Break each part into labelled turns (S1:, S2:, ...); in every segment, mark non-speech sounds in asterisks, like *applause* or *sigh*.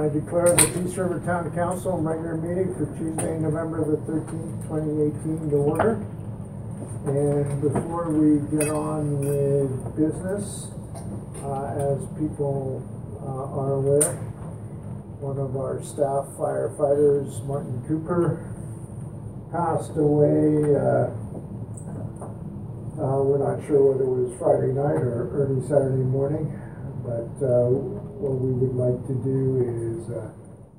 S1: I declare the Peace River Town Council regular meeting for Tuesday, November the thirteenth, twenty eighteen to order. And before we get on with business, uh, as people, uh, are aware, one of our staff firefighters, Martin Cooper, passed away, uh, we're not sure whether it was Friday night or early Saturday morning, but, what we would like to do is, uh,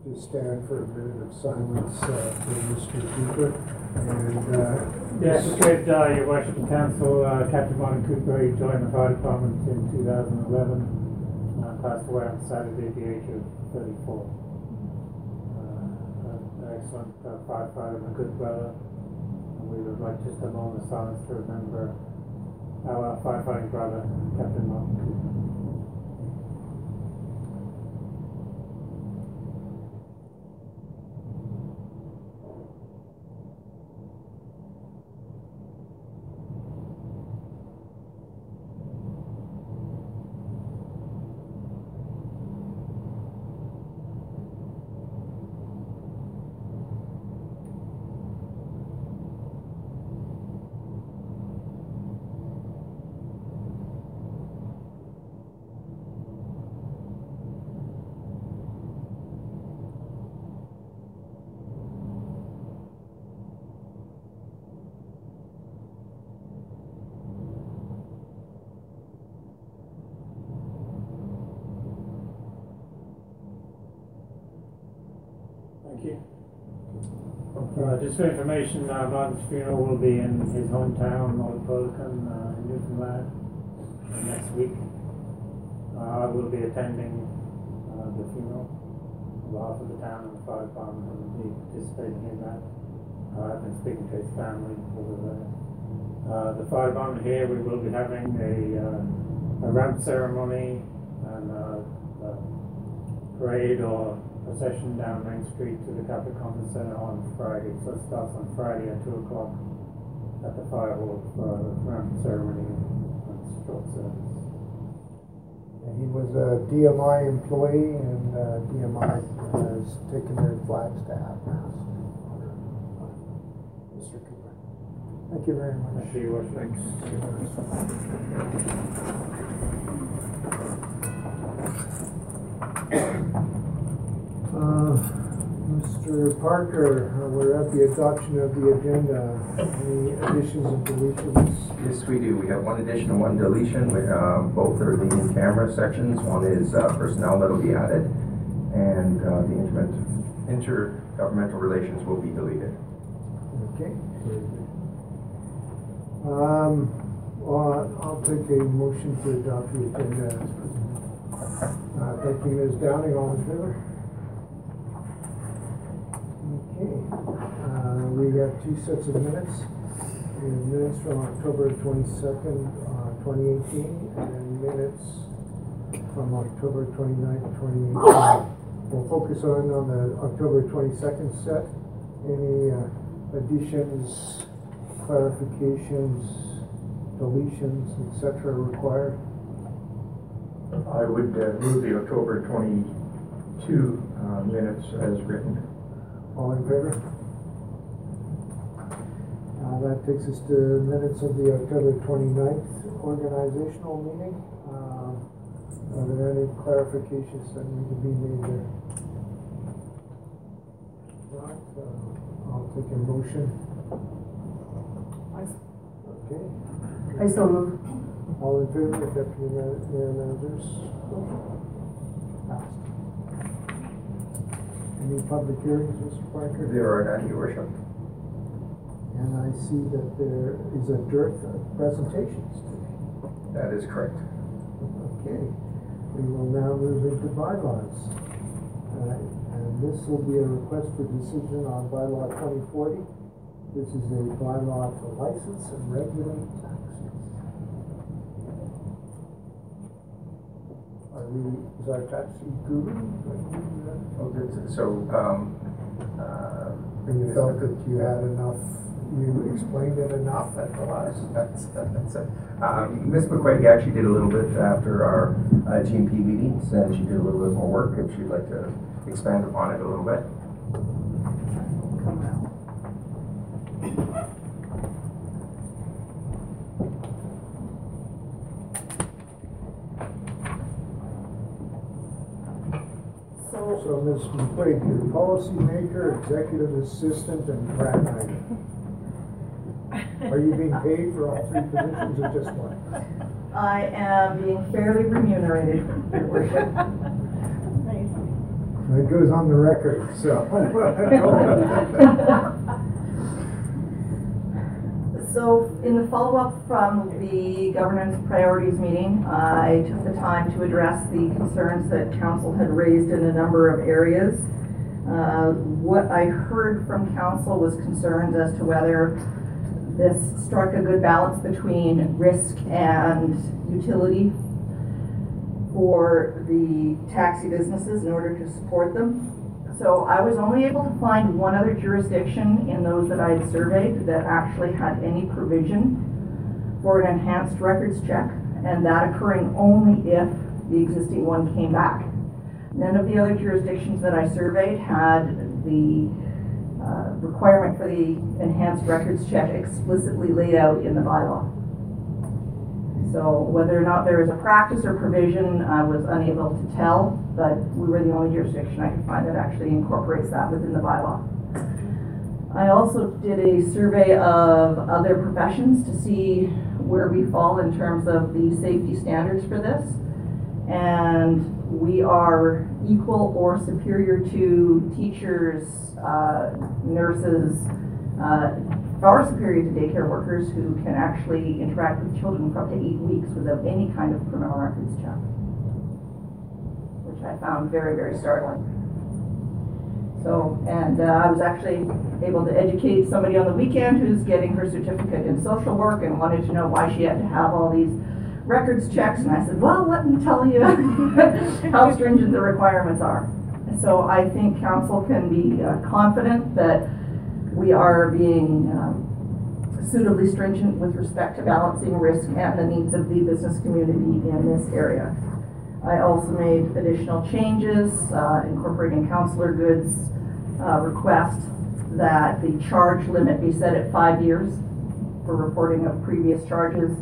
S1: just stand for a minute of silence, uh, for Mr. Cooper, and, uh.
S2: Yes, with uh, your worship and council, uh, Captain Martin Cooper, he joined the fire department in 2011, uh, passed away on Saturday at the age of 34. Uh, an excellent uh, firefighter and a good brother. And we would like just a moment of silence to remember our firefighting brother, Captain Martin Cooper. Thank you. Uh, just for information, uh, Martin's funeral will be in his hometown, Old Perlican, uh, in Newfoundland, uh, next week. Uh, I will be attending, uh, the funeral on behalf of the town and the fire department, and will be participating in that. Uh, I've been speaking to his family over there. Uh, the fire department here, we will be having a, uh, a ramp ceremony and, uh, a parade or procession down Main Street to the Catholic Conference Center on Friday. So it starts on Friday at two o'clock at the fire hall for the ramp ceremony and short service.
S1: And He was a DMI employee and, uh, DMI has taken their flags to half mast. Mr. Cooper. Thank you very much.
S2: Thank you, Your Worship. *coughs*
S1: Mr. Parker, uh, we're at the adoption of the agenda. Any additions and deletions?
S3: Yes, we do. We have one addition and one deletion. We, uh, both are the in-camera sections. One is uh, personnel that'll be added, and uh, the intergovernmental relations will be deleted.
S1: Okay. Um, well, I'll take a motion to adopt the agenda. Uh, thank you, Ms. Downing, all in favor? Okay, uh, we have two sets of minutes. Minutes from October twenty-second, uh, twenty eighteen, and minutes from October twenty-ninth, twenty eighteen. We'll focus on, on the October twenty-second set. Any, uh, additions, clarifications, deletions, etc. required?
S4: I would uh, move the October 22 uh, minutes as written.
S1: All in favor? Uh, that takes us to minutes of the October 29th organizational meeting. Um, Are there any clarifications that need to be made there? Not, uh, I'll take a motion. Okay.
S5: I so move.
S1: All in favor, Deputy Mayor Mayor Manders? Passed. Any public hearings, Mr. Parker?
S3: There are none, Your Worship.
S1: And I see that there is a dearth of presentations today.
S3: That is correct.
S1: Okay, we will now move into bylaws. Uh, And this will be a request for decision on bylaw twenty forty. This is a bylaw to license and regulate taxis. Are we, is our taxi guru? going to do that?
S3: Okay, So, um, uh,
S1: And you felt that you had enough you explained it enough at the last.
S3: That's, that's it. Um, Ms. McQuaig actually did a little bit after our uh, GMP meetings, and she did a little bit more work, if she'd like to expand upon it a little bit.
S5: So,
S1: So Ms. McQuaid, you're policy maker, executive assistant, and grant writer. Are you being paid for all three positions or just one?
S5: I am being fairly remunerated, Your Worship.
S1: That goes on the record, so.
S5: So, in the follow-up from the governance priorities meeting, I took the time to address the concerns that council had raised in a number of areas. Uh, What I heard from council was concerns as to whether this struck a good balance between risk and utility for the taxi businesses in order to support them. So I was only able to find one other jurisdiction in those that I had surveyed that actually had any provision for an enhanced records check, and that occurring only if the existing one came back. None of the other jurisdictions that I surveyed had the uh, requirement for the enhanced records check explicitly laid out in the bylaw. So whether or not there is a practice or provision, I was unable to tell, but we were the only jurisdiction I could find that actually incorporates that within the bylaw. I also did a survey of other professions to see where we fall in terms of the safety standards for this. And we are equal or superior to teachers, uh, nurses, uh, far superior to daycare workers who can actually interact with children for up to eight weeks without any kind of criminal records check. Which I found very, very startling. So, and uh, I was actually able to educate somebody on the weekend who's getting her certificate in social work and wanted to know why she had to have all these records checks, and I said, well, let me tell you *laughs* how stringent the requirements are. So I think council can be uh, confident that we are being um, suitably stringent with respect to balancing risk and the needs of the business community in this area. I also made additional changes, uh, incorporating counselor Good's, uh, request that the charge limit be set at five years for reporting of previous charges,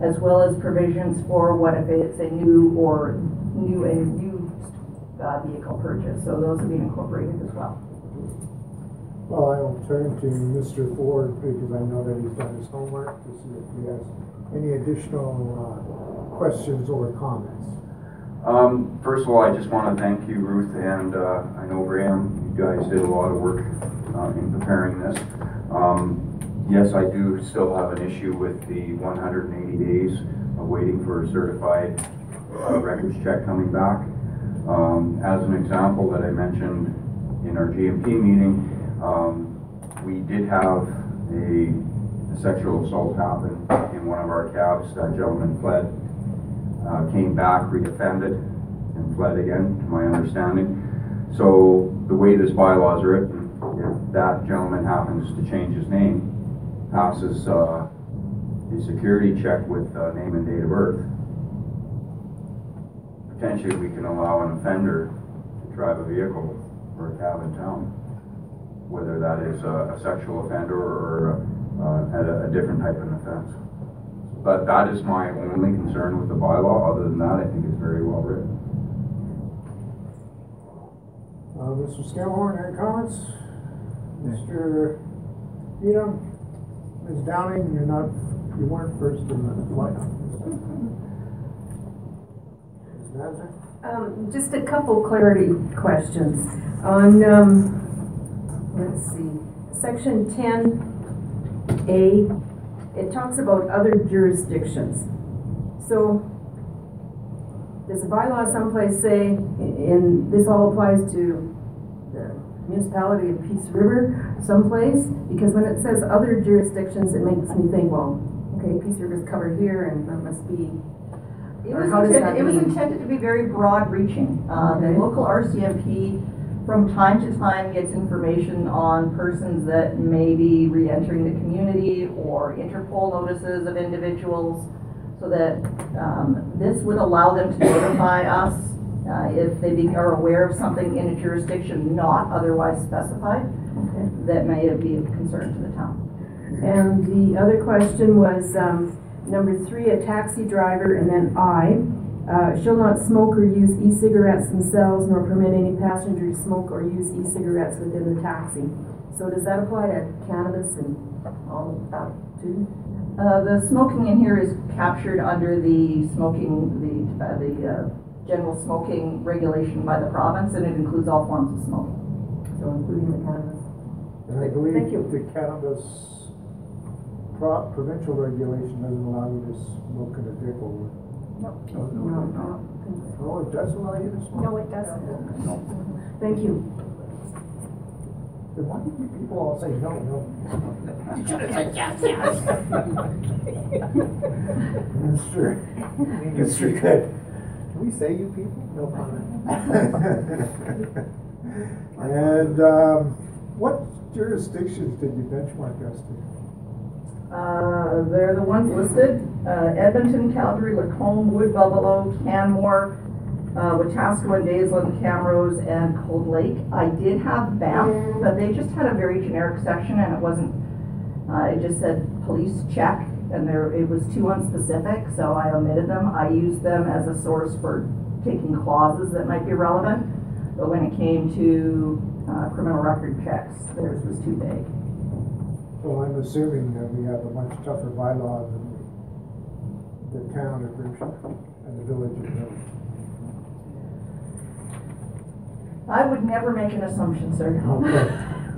S5: as well as provisions for what if it's a new or new and uh, vehicle purchase. So those are being incorporated as well.
S1: Well, I'll turn to Mr. Ford because I know that he's done his homework to see if he has any additional uh, questions or comments.
S6: Um, first of all, I just want to thank you, Ruth, and, uh, I know Graham, you guys did a lot of work, uh, in preparing this. Um, yes, I do still have an issue with the one hundred and eighty days of waiting for a certified, uh, records check coming back. Um, as an example that I mentioned in our GMP meeting, um, we did have a sexual assault happen in one of our cabs, that gentleman fled uh, came back, reoffended, and fled again, to my understanding. So the way this bylaw is written, if that gentleman happens to change his name, passes uh, a security check with uh, name and date of birth, potentially we can allow an offender to drive a vehicle or a cab in town, whether that is a, a sexual offender or uh, at a, a different type of offense. But that is my only concern with the bylaw. Other than that, I think it's very well written.
S1: Uh, Mr. Scalhorn, any comments? Mr. Edom? Ms. Downing, you're not, you weren't first in the lineup. *laughs*
S7: Um, just a couple clarity questions. On, um, let's see, section ten A, it talks about other jurisdictions. So, does the bylaw someplace say, and this all applies to the municipality of Peace River someplace? Because when it says other jurisdictions, it makes me think, well, okay, Peace River's covered here and that must be
S5: It was intended, it was intended to be very broad reaching. Uh, the local RCMP from time to time gets information on persons that may be re-entering the community or Interpol notices of individuals, so that um, this would allow them to notify us uh, if they be- are aware of something in a jurisdiction not otherwise specified
S7: Okay.
S5: that may be of concern to the town.
S7: And the other question was, um, number three, a taxi driver, and then I, uh, shall not smoke or use e-cigarettes themselves, nor permit any passenger to smoke or use e-cigarettes within the taxi. So does that apply to cannabis and all of that too?
S5: Uh, the smoking in here is captured under the smoking, the, uh, the, uh, general smoking regulation by the province, and it includes all forms of smoking.
S7: So including the cannabis?
S1: And I believe
S7: Thank you.
S1: the cannabis pro- provincial regulation doesn't allow you to smoke in a vehicle.
S7: No. no, no.
S1: Oh, it does allow you to smoke?
S7: No, it doesn't. No. Thank you.
S1: Then why do you people all say no, no? You should have said yes, yes. That's true. That's true, good. Can we say you people? No comment. *laughs* And, um, what jurisdictions did you benchmark us to?
S5: Uh, they're the ones listed, uh, Edmonton, Calgary, Lacombe, Wood Buffalo, Canmore, uh, Wetaskiwin, Daysland, Camrose, and Cold Lake. I did have Banff, but they just had a very generic section and it wasn't, uh, it just said police check and there, it was too unspecific, so I omitted them. I used them as a source for taking clauses that might be relevant, but when it came to, uh, criminal record checks, theirs was too vague.
S1: Well, I'm assuming that we have a much tougher bylaw than the town of Bridgewater and the village of Milton.
S5: I would never make an assumption, sir.
S1: Okay,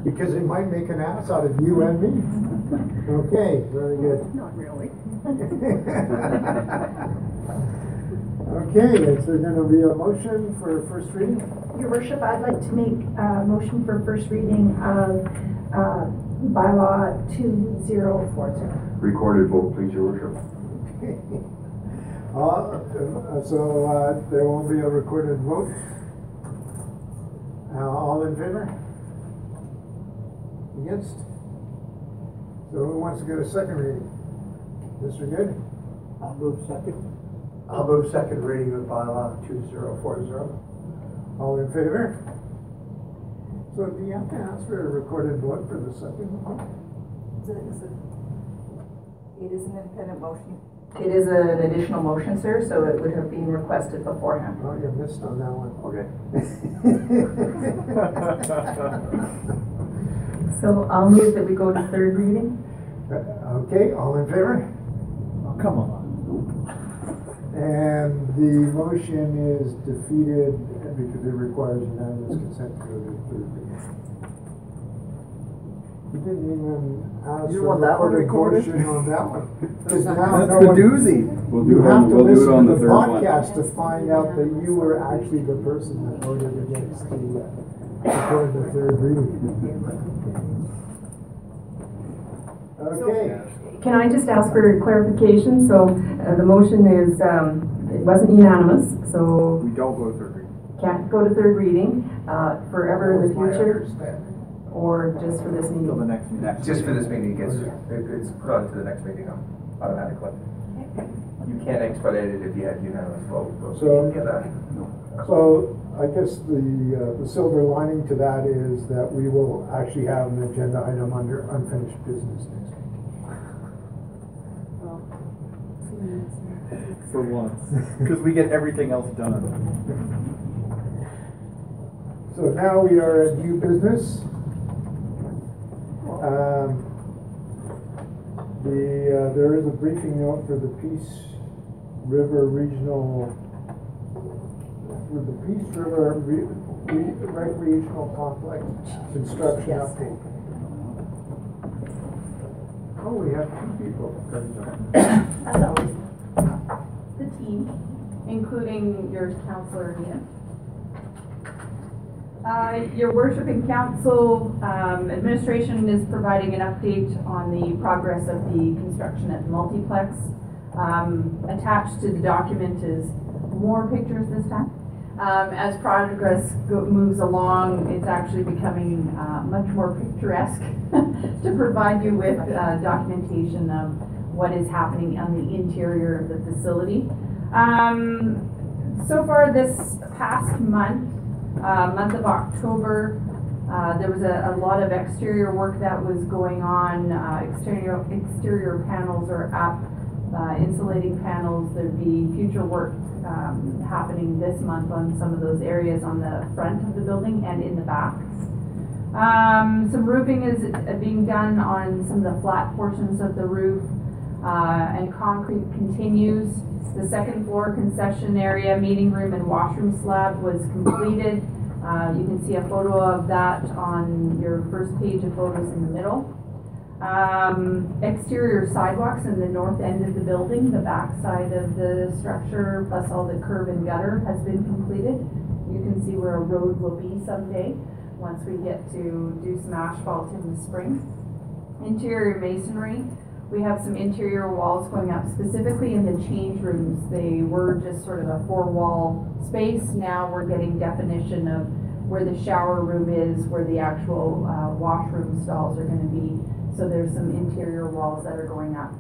S1: because it might make an ass out of you and me. Okay, very good. *laughs*
S7: Not really. *laughs*
S1: Okay, is there gonna be a motion for first reading?
S8: Your worship, I'd like to make a motion for first reading of uh, bylaw two zero four zero.
S6: Recorded vote, please, your worship. *laughs*
S1: Uh, so, uh, there won't be a recorded vote? Uh, all in favor? Against? So who wants to get a second reading? Mr. Good?
S9: I'll move second. I'll move second reading of bylaw two zero four zero.
S1: All in favor? So do you have to ask for a recorded vote for the second one?
S5: It is an independent motion. It is an additional motion, sir, so it would have been requested beforehand.
S1: Oh, you missed on that one.
S6: Okay. *laughs*
S7: So I'll move that we go to third reading?
S1: Uh, okay, all in favor?
S9: Oh, come on.
S1: And the motion is defeated because it requires unanimous consent to go to the third reading. You didn't even ask
S9: You
S1: for
S9: want that one
S1: recorded
S9: recorded?
S1: on that one. *laughs* Because now
S9: That's
S1: no
S9: the
S1: one-
S9: doozy.
S10: We'll
S1: You
S10: do it
S1: have
S10: on,
S1: to
S10: we'll do it
S1: listen
S10: on
S1: to
S10: the
S1: the
S10: third one.
S1: podcast to find out that you were actually the person that voted against the, uh, recording the third reading. Okay.
S7: Can I just ask for clarification? So uh, the motion is, um, it wasn't unanimous, so
S9: We don't go to third reading.
S7: can't go to third reading, uh, forever in the
S1: That my
S7: future,
S1: understanding.
S7: Or just for this
S9: Till the
S7: meeting?
S9: next meeting.
S3: Just for this meeting, it gets, it- it's put on to the next meeting um, automatically. You can't expedite it if you had unanimous vote, but
S1: So-
S3: you that.
S1: So I guess the, uh, the silver lining to that is that we will actually have an agenda item under unfinished business next week.
S9: For once. *laughs* Because we get everything else done.
S1: So now we are at new business. Um, The, uh, there is a briefing note for the Peace River Regional, for the Peace River Re- Re- Recreational Complex construction
S5: Yes.
S1: update. Oh, we have two people.
S11: As always, the team, including your counselor Ian. Uh, your worship and council, um, administration is providing an update on the progress of the construction at the multiplex. Um, attached to the document is more pictures this time. Um, as progress moves along, it's actually becoming uh, much more picturesque *laughs* to provide you with uh, documentation of what is happening on the interior of the facility. Um, so far this past month, uh, month of October, uh, there was a, a lot of exterior work that was going on. Uh, exterior exterior panels are up, uh, insulating panels. There'd be future work um, happening this month on some of those areas on the front of the building and in the back. Um, some roofing is uh, being done on some of the flat portions of the roof, uh, and concrete continues. The second floor concession area, meeting room and washroom slab was completed. Uh, you can see a photo of that on your first page of photos in the middle. Um, exterior sidewalks in the north end of the building, the back side of the structure, plus all the curb and gutter has been completed. You can see where a road will be someday, once we get to do some asphalt in the spring. Interior masonry, we have some interior walls going up, specifically in the change rooms. They were just sort of a four-wall space. Now we're getting definition of where the shower room is, where the actual uh, washroom stalls are gonna be. So there's some interior walls that are going up.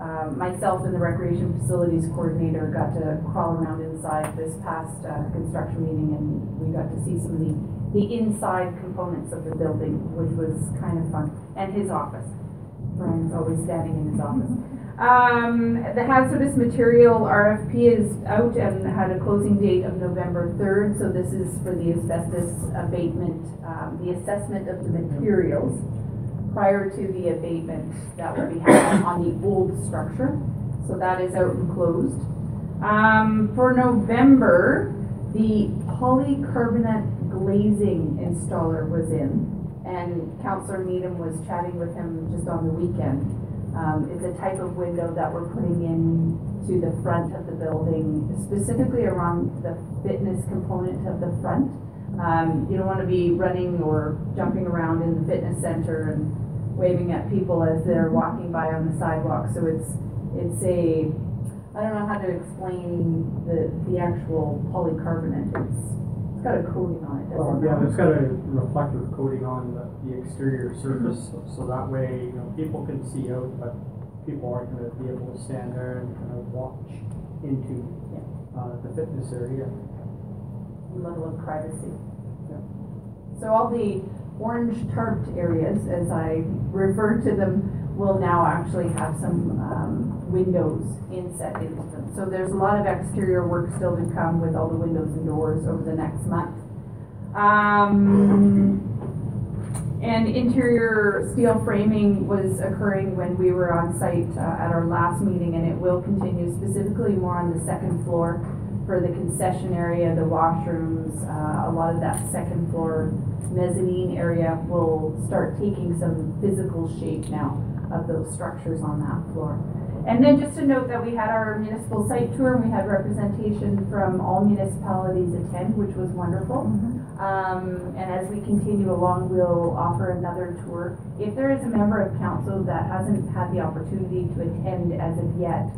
S11: Uh, myself and the recreation facilities coordinator got to crawl around inside this past uh, construction meeting and we got to see some of the, the inside components of the building, which was kind of fun, and his office. Brian's always standing in his office. Um, the hazardous material RFP is out and had a closing date of November third, so this is for the asbestos abatement, um, the assessment of the materials prior to the abatement that will be happening on the old structure. So that is out and closed. Um, for November, the polycarbonate glazing installer was in, and Councillor Needham was chatting with him just on the weekend. Um, it's a type of window that we're putting in to the front of the building, specifically around the fitness component of the front. Um, you don't want to be running or jumping around in the fitness center and waving at people as they're walking by on the sidewalk. So it's it's a I don't know how to explain the the actual polycarbonate. It's it's got a coating on it. Doesn't it?
S10: yeah, it's got a reflective coating on the, the exterior surface, so- so that way, you know, people can see out, but people aren't gonna be able to stand there and kind of watch into, uh, the fitness area.
S11: level of privacy. Yeah. So all the orange tarped areas, as I refer to them, will now actually have some um, windows inset into them. So there's a lot of exterior work still to come with all the windows and doors over the next month. Um, and interior steel framing was occurring when we were on site uh, at our last meeting, and it will continue specifically more on the second floor for the concession area, the washrooms, uh, a lot of that second floor mezzanine area will start taking some physical shape now of those structures on that floor. And then just to note that we had our municipal site tour, and we had representation from all municipalities attend, which was wonderful. Um, and as we continue along, we'll offer another tour. If there is a member of council that hasn't had the opportunity to attend as of yet,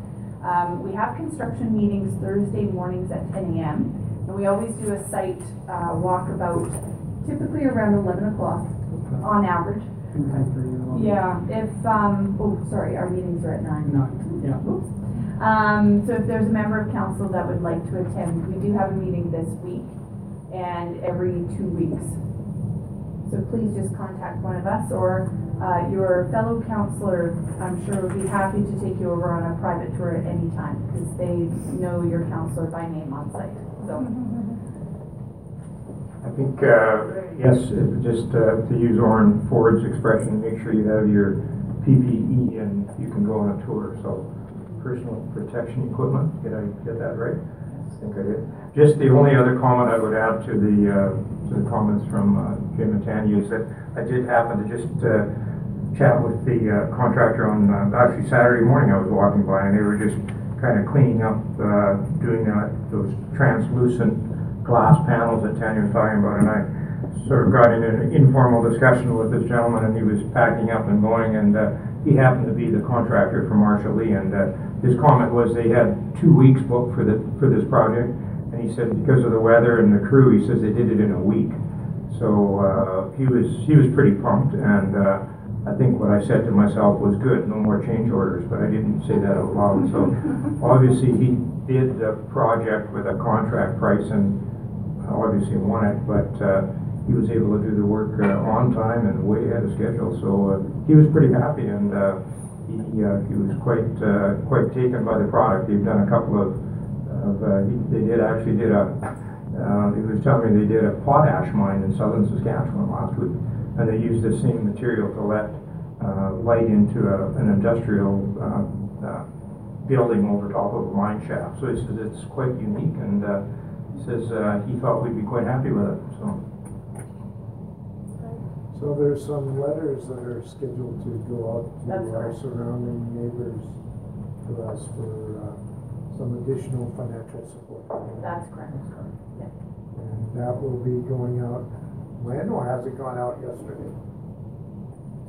S11: um, we have construction meetings Thursday mornings at ten AM. And we always do a site, uh, walkabout, typically around eleven o'clock on average. Yeah, if, um, oh, sorry, our meetings are at nine.
S10: Nine, yeah.
S11: Oops. Um, so if there's a member of council that would like to attend, we do have a meeting this week and every two weeks. So please just contact one of us or, uh, your fellow counselor, I'm sure would be happy to take you over on a private tour at any time because they know your counselor by name on site, so.
S4: I think, uh, yes, just uh, to use Orrin Ford's expression, make sure you have your PPE and you can go on a tour, so personal protection equipment, did I get that right? I think I did. Just the only other comment I would add to the, uh, to the comments from uh, Jim and Tanya is that I did happen to just uh, chat with the uh, contractor on, actually Saturday morning I was walking by and they were just kind of cleaning up, doing those translucent glass panels that Tanya was talking about, and I sort of got in an informal discussion with this gentleman, and he was packing up and going, and uh, he happened to be the contractor for Marshall Lee, and uh, his comment was they had two weeks booked for the, for this project, and he said because of the weather and the crew, he says they did it in a week. So, uh, he was, he was pretty pumped, and, uh, I think what I said to myself was good, no more change orders, but I didn't say that out loud, so obviously he did the project with a contract price and obviously won it, but, uh, he was able to do the work, uh, on time and way ahead of schedule, so, uh, he was pretty happy and, uh, he, uh, he was quite, uh, quite taken by the product. He'd done a couple of, of, he, they did, actually did a, uh, he was telling me they did a potash mine in southern Saskatchewan last week, and they used the same material to let, light into a, an industrial, building over top of a mine shaft. So he says it's quite unique, and, says, uh, he thought we'd be quite happy with it, so.
S1: So there's some letters that are scheduled to go out
S11: That's
S1: to our
S11: correct.
S1: surrounding neighbors to us for, uh, some additional financial support.
S11: That's correct.
S1: And that will be going out, when, or has it gone out yesterday?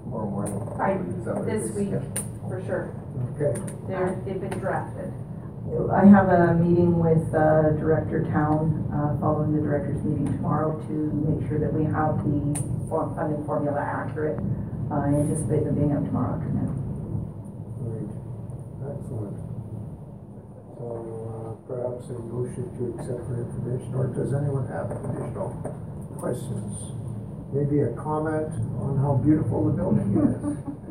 S3: Tomorrow morning.
S11: Right,
S3: Is that what it
S11: this
S3: is?
S11: week,
S3: Yeah.
S11: for sure.
S1: Okay,
S11: They're, they've been drafted.
S5: I have a meeting with uh, Director Town, uh, following the director's meeting tomorrow to make sure that we have the form- funding formula accurate. I anticipate them being up tomorrow afternoon.
S1: great, excellent. So, uh, perhaps a motion to accept for information, or does anyone have additional questions? Maybe a comment on how beautiful the building is? *laughs*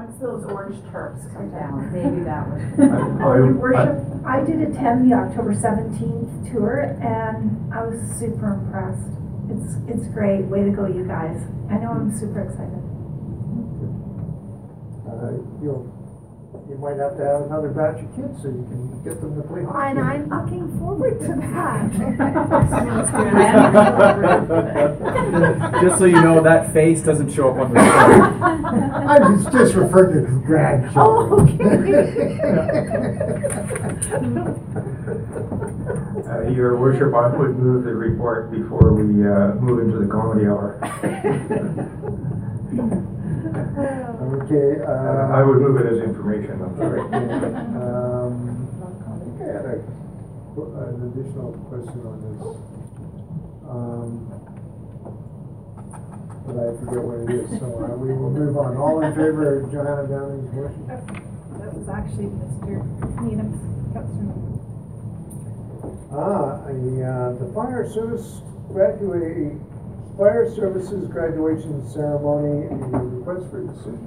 S11: Once those orange tarps come down, *laughs* maybe that would. *laughs*
S4: I-
S8: worship, I did attend the October seventeenth tour and I was super impressed. It's, it's great. Way to go, you guys. I know I'm super excited.
S1: Uh, you'll, you might have to have another batch of kids so you can get them to play hockey.
S8: And I'm looking forward to that. *laughs* *laughs*
S12: Just so you know, that face doesn't show up on the screen. *laughs*
S1: I was just referring to as grandchildren. Oh, okay.
S4: uh, Your worship, I would move the report before we, uh, move into the comedy hour.
S1: Okay,
S4: Uh,
S1: uh.
S4: I would move it as information, I'm sorry. *laughs*
S1: Um, I think had a, an additional question on this. Um, but I forget what it is, so uh, we will move on. All in favor of Johanna Downing's motion?
S8: That was actually Mr. Needham's, Councilor
S1: Ah, a, uh, the fire service graduate, fire services graduation ceremony, a request for decision.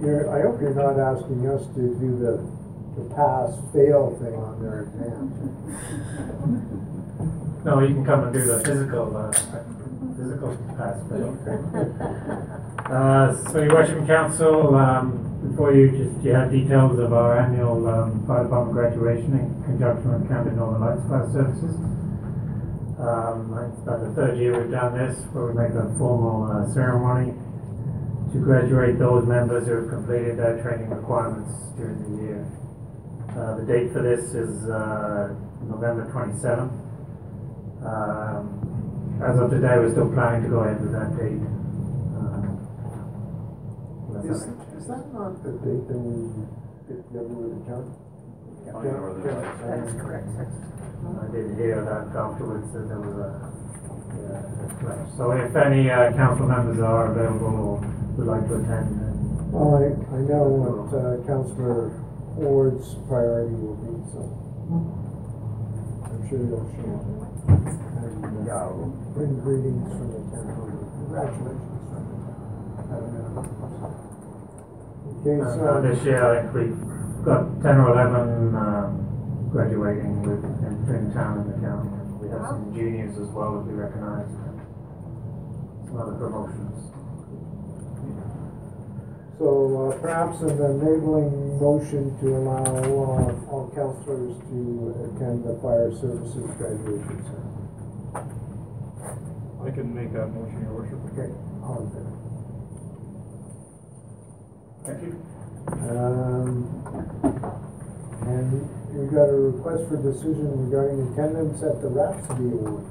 S1: You're, I hope you're not asking us to do the, the pass-fail thing on their exam.
S2: No, you can come and do the physical, uh, physical aspect. Uh, so your worship council, um, before you, just, you have details of our annual, um, fire department graduation in conjunction with County Northern Lights Fire Services. Um, it's about the third year we've done this, where we make a formal, uh, ceremony to graduate those members who have completed their training requirements during the year. Uh, the date for this is, uh, November twenty-seventh. Um, as of today, we're still planning to go ahead with that date. Um,
S1: Is, is that not the date that we get together with the county?
S5: That's correct.
S2: I did hear that afterwards that there was a, yeah, clash. So if any, uh, council members are available or would like to attend, then
S1: Well, I, I know what uh, Councillor Ford's priority will be, so I'm sure you'll show up. And, uh, bring greetings from the town, congratulations from the town. Have a
S2: Uh, this year, I think we've got ten or eleven, um, graduating with, in, in town and the county. We have some juniors as well that we recognize. Some other promotions.
S1: So uh, perhaps an enabling motion to allow uh, all councillors to attend the fire services graduation ceremony.
S12: I can make that motion, your worship.
S1: Okay, all in favor?
S2: Thank you.
S1: Um, and we got a request for decision regarding attendance at the Rhapsody Awards.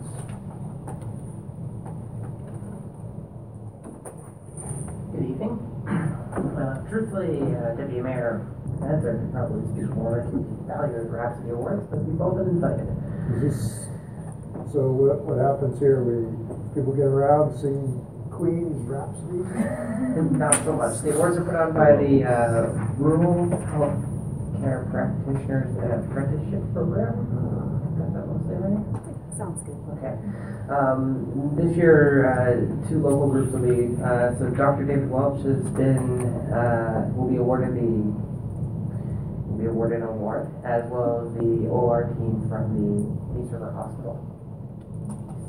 S13: Good evening. Uh, truthfully, uh, Deputy Mayor Spencer could probably speak more to the value of the Rhapsody Awards, but we've both been invited.
S1: Is this, so what, what happens here, we, people get around, sing Queen's Rhapsody? *laughs*
S13: Not so much. The awards are put on by the uh, Rural Health Care Practitioners Apprenticeship Program. Got that mostly right?
S7: Sounds good.
S13: Okay. Um, this year, uh, two local groups will be, uh, so Dr. David Welch has been, uh, will be awarded the, will be awarded an award, as well as the OR team from the Peace River Hospital.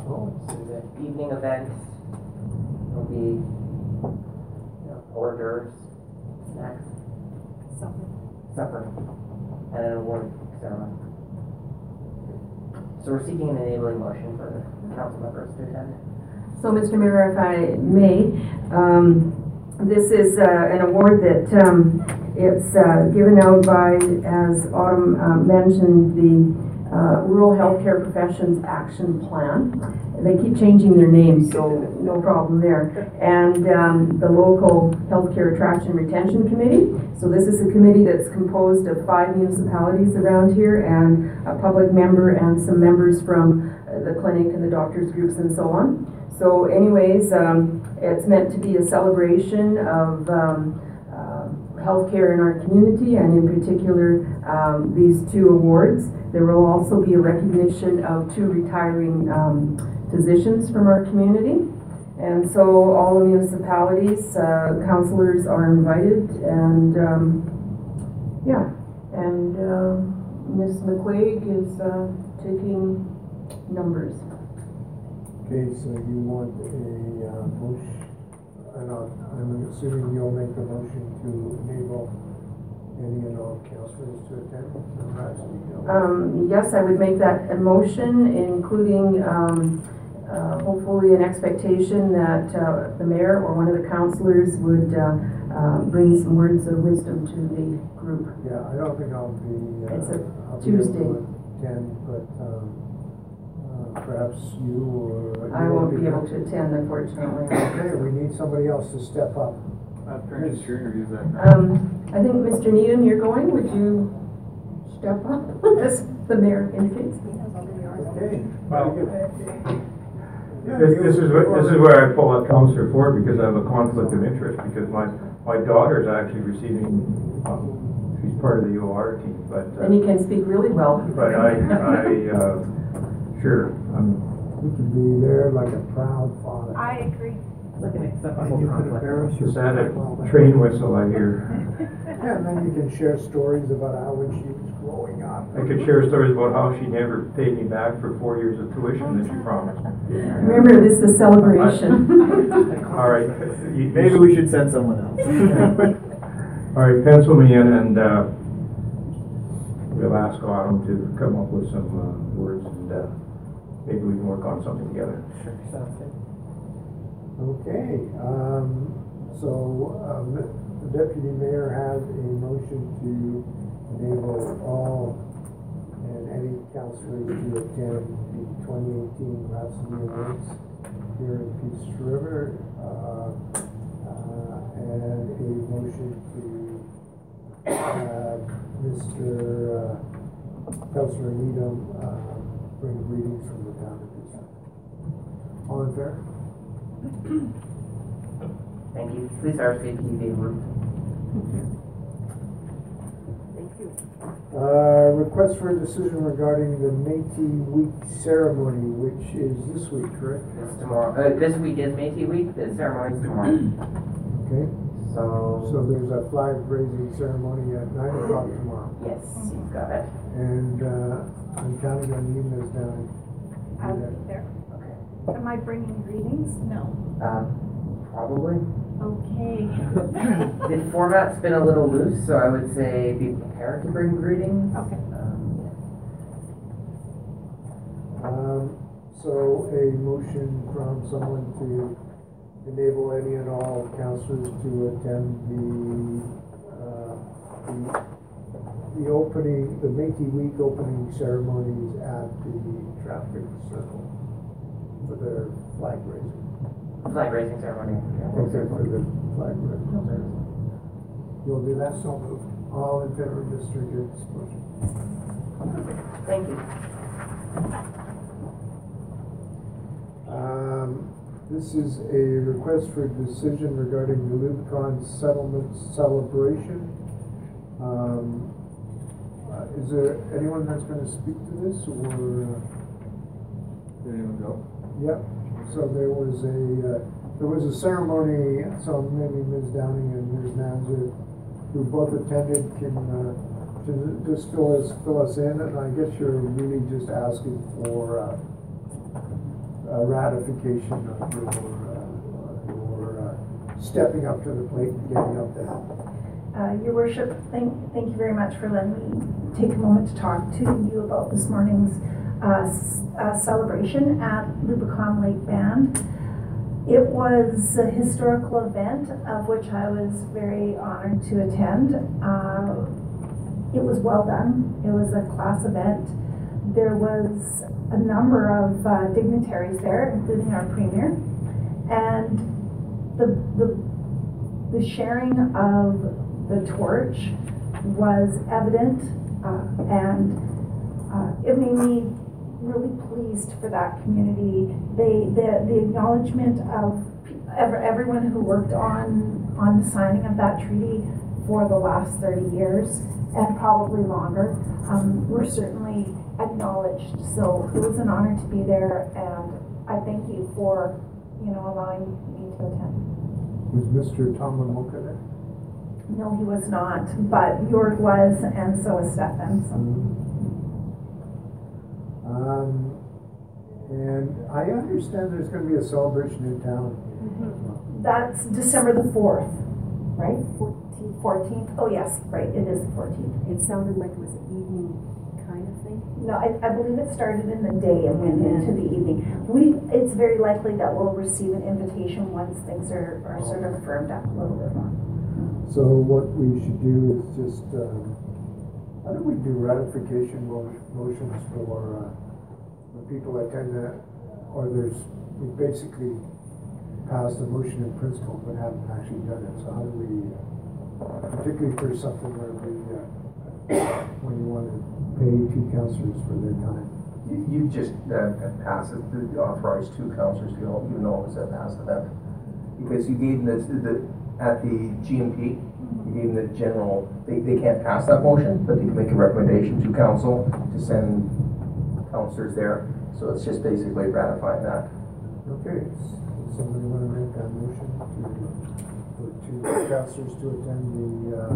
S13: So it's an evening event. There'll be, you know, hors d'oeuvres, snacks, supper, and an award ceremony. So we're seeking an enabling motion for council members to attend.
S7: So, Mr. Mayor, if I may, um, this is, uh, an award that, um, it's, uh, given out by, as Autumn, uh, mentioned, the, uh, Rural Healthcare Professions Action Plan. They keep changing their names, so no problem there. And, um, the local Healthcare Attraction Retention Committee. So this is a committee that's composed of five municipalities around here and a public member and some members from uh, the clinic and the doctors groups and so on. So anyways, um, it's meant to be a celebration of, um, um, healthcare in our community and in particular, um, these two awards. There will also be a recognition of two retiring, um, physicians from our community. And so all the municipalities, uh, councilors are invited and, um, yeah. And, um, Ms. McQuaig is, uh, taking numbers.
S1: Okay, so you want a, uh, motion, and I'll- I'm assuming you'll make the motion to enable any and all councilors to attend the Rhapsody? you know?
S7: Um, yes, I would make that a motion, including, um, uh, hopefully an expectation that, uh, the mayor or one of the councilors would, uh, uh, bring some words of wisdom to the group.
S1: Yeah, I don't think I'll be, uh,
S7: It's a
S1: I'll be able
S7: Tuesday.
S1: to attend, but, um, uh, perhaps you or.
S7: I won't be able to attend unfortunately. *coughs*
S1: Okay, we need somebody else to step up.
S12: I've Apparently, your interviews that
S7: Um, I think, Mr. Needham, you're going, would you step up, *laughs* as the mayor indicates?
S1: Okay.
S4: Well,
S1: very good. Yeah,
S4: This, this is, what- this is where I pull out Counselor Ford because I have a conflict of interest, because my, my daughter is actually receiving, um, she's part of the OR team, but, uh,
S7: And you can speak really well.
S4: but I, I, *laughs* uh, sure, I'm,
S1: You can be there like a proud father.
S8: I agree.
S13: It's like an
S1: And
S13: acceptable
S1: you can
S13: conflict.
S1: embarrass your.
S4: is that a train whistle I hear?
S1: Yeah, and then you can share stories about how when she was growing up.
S4: I could share stories about how she never paid me back for four years of tuition that she promised.
S7: Remember, this is a celebration. *laughs*
S4: All right. you-
S12: Maybe we should send someone else. *laughs*
S4: All right, pencil me in and, uh, we'll ask Autumn to come up with some, uh, words and, uh, maybe we can work on something together.
S13: Sure, sounds good.
S1: Okay, um, so, um, the deputy mayor has a motion to enable all and any councilors to attend the twenty eighteen Rhapsody Awards here in Peace River. Uh, uh, and a motion to have Mr. uh, Councilor Needham, uh, bring greetings from the town of Peace River. All in favor?
S13: Thank you. Please RSVP Ruth.
S1: Uh, request for a decision regarding the Métis Week ceremony, which is this week, correct?
S13: It's tomorrow. Uh, this week is Métis Week. The ceremony is tomorrow.
S1: Okay,
S13: So,
S1: so there's a flag raising ceremony at nine o'clock tomorrow.
S13: yes, you've got it.
S1: And, uh, I'm counting on you, Ms. Downing.
S8: I'll be there.
S13: Okay.
S8: Am I bringing greetings? No.
S13: Uh, probably.
S8: Okay. *laughs*
S13: The format's been a little loose, so I would say be prepared to bring greetings.
S8: Okay.
S13: Um,
S1: Um, so a motion from someone to enable any and all counselors to attend the, uh, the, the opening, the Métis Week opening ceremonies at the traffic circle for their flag raising.
S13: Flag raising ceremony.
S1: Okay, for the flag raising. You'll do that?
S9: So moved.
S1: All in favor of Mr. Gibbs' motion?
S5: Thank you.
S1: Um, This is a request for decision regarding the Lubicon settlement celebration. Um, uh, Is there anyone that's gonna speak to this, or?
S12: Did anyone go?
S1: Yep, so there was a, uh, there was a ceremony, so maybe Ms. Downing and Ms. Manzer, who both attended, can, uh, ju- just fill us, fill us in, and I guess you're really just asking for, uh, a ratification of your, uh, your, uh, stepping up to the plate and getting up there.
S8: Uh, Your worship, thank, thank you very much for letting me take a moment to talk to you about this morning's uh, celebration at Lubicon Lake Band. It was a historical event of which I was very honored to attend. Uh, It was well done. It was a class event. There was a number of uh, dignitaries there, including our premier. And the, the the sharing of the torch was evident, uh, and uh, it made me really pleased for that community. They, the, the acknowledgement of ever, everyone who worked on, on the signing of that treaty for the last thirty years, and probably longer, um, were certainly acknowledged. So it was an honor to be there, and I thank you for, you know, allowing me to attend.
S1: Was Mr. Tomlin Moka there?
S8: No, he was not, but York was, and so was Stefan. So.
S1: Um, and I understand there's gonna be a celebration in town.
S8: That's December the fourth, right? Fourteenth. Fourteenth. Oh yes, right. It is the fourteenth.
S7: It sounded like it was an evening kind of thing.
S8: No, I, I believe it started in the day and went into the evening. We, it's very likely that we'll receive an invitation once things are, are sort of firmed up a little bit more.
S1: So what we should do is just, um, how do we do ratification motions for, uh, when people attend that, or there's, we basically passed a motion in principle but haven't actually done it, so how do we, particularly for something where we, uh, when you want to pay two counselors for their time?
S3: You, you just, uh, pass it, to authorize two counselors to go, even though it was a past event. Because you gave them the, at the GMP, you gave them the general, they, they can't pass that motion, but they can make a recommendation to council to send counselors there. So it's just basically ratifying that.
S1: Okay, s- somebody want to make that motion to, for two counselors to attend the, uh,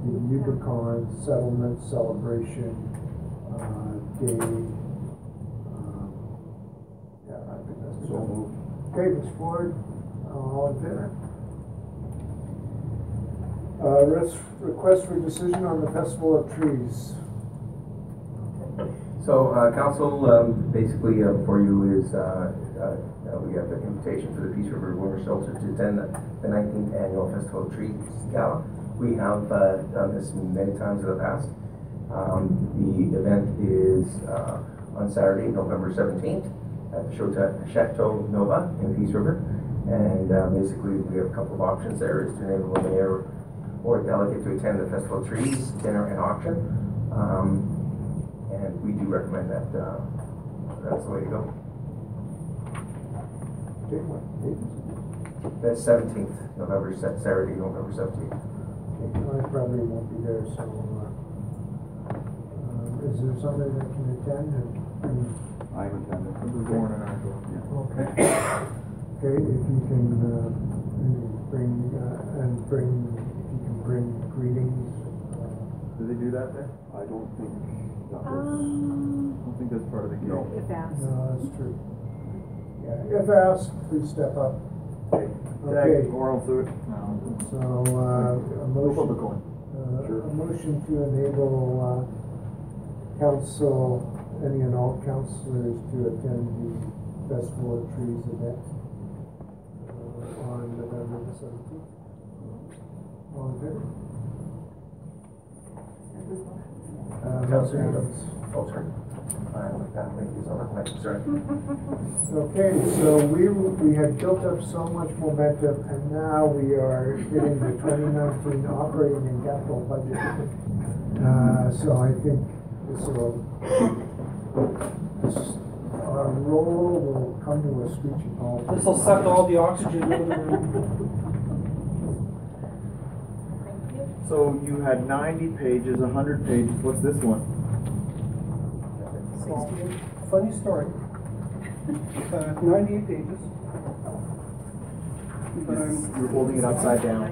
S1: the Lubicon Settlement Celebration, uh, Day. um, Yeah, I think that's.
S12: So moved.
S1: Okay, Ms. Ford, all in favor? Uh, res- request for decision on the Festival of Trees.
S3: So, uh, council, um, basically, uh, for you is, uh, uh, uh, we have an invitation for the Peace River Winter Shelter to attend the, the nineteenth annual Festival of Trees Gala. We have, uh, done this many times in the past. Um, the event is, on Saturday, November seventeenth, at the Chateau Nova in Peace River. And, basically, we have a couple of options there, is to enable the mayor or delegate to attend the Festival of Trees, dinner and auction. Um, and we do recommend that, uh, that's the way to go.
S1: Okay.
S3: That's seventeenth, November, Saturday, November seventeenth.
S1: I probably won't be there, so, uh, uh, is there somebody that can attend and, and
S12: I'm attending. This is born in our.
S1: Okay. Okay, if you can, uh, bring, uh, and bring, if you can bring greetings, uh,
S12: Do they do that there? I don't think that was, I
S7: Um,
S12: don't think that's part of the game.
S3: No.
S7: if asked.
S1: no, that's true. Yeah, if asked, please step up.
S12: Okay.
S1: Okay.
S12: Tag, Or else do it.
S1: So, uh, a
S12: No public
S1: motion,
S12: going.
S1: uh,
S12: Sure.
S1: a motion to enable, uh, council, any and all councilors to attend the Festival of Trees event uh, on November the seventeenth. All in favor? Uh, Councilor Adams.
S3: Oh, sorry. Thank you so much, sorry. *laughs*
S1: Okay, so we, we had built up so much momentum and now we are hitting the twenty nineteen operating and capital budget. Uh, so I think this will, this, our roll will come to a screeching halt.
S14: This will suck all the oxygen out of the room. *laughs*
S12: So you had ninety pages, hundred pages, what's this one?
S14: Funny story. Uh, ninety-eight pages. But I'm,
S12: You're holding it upside down.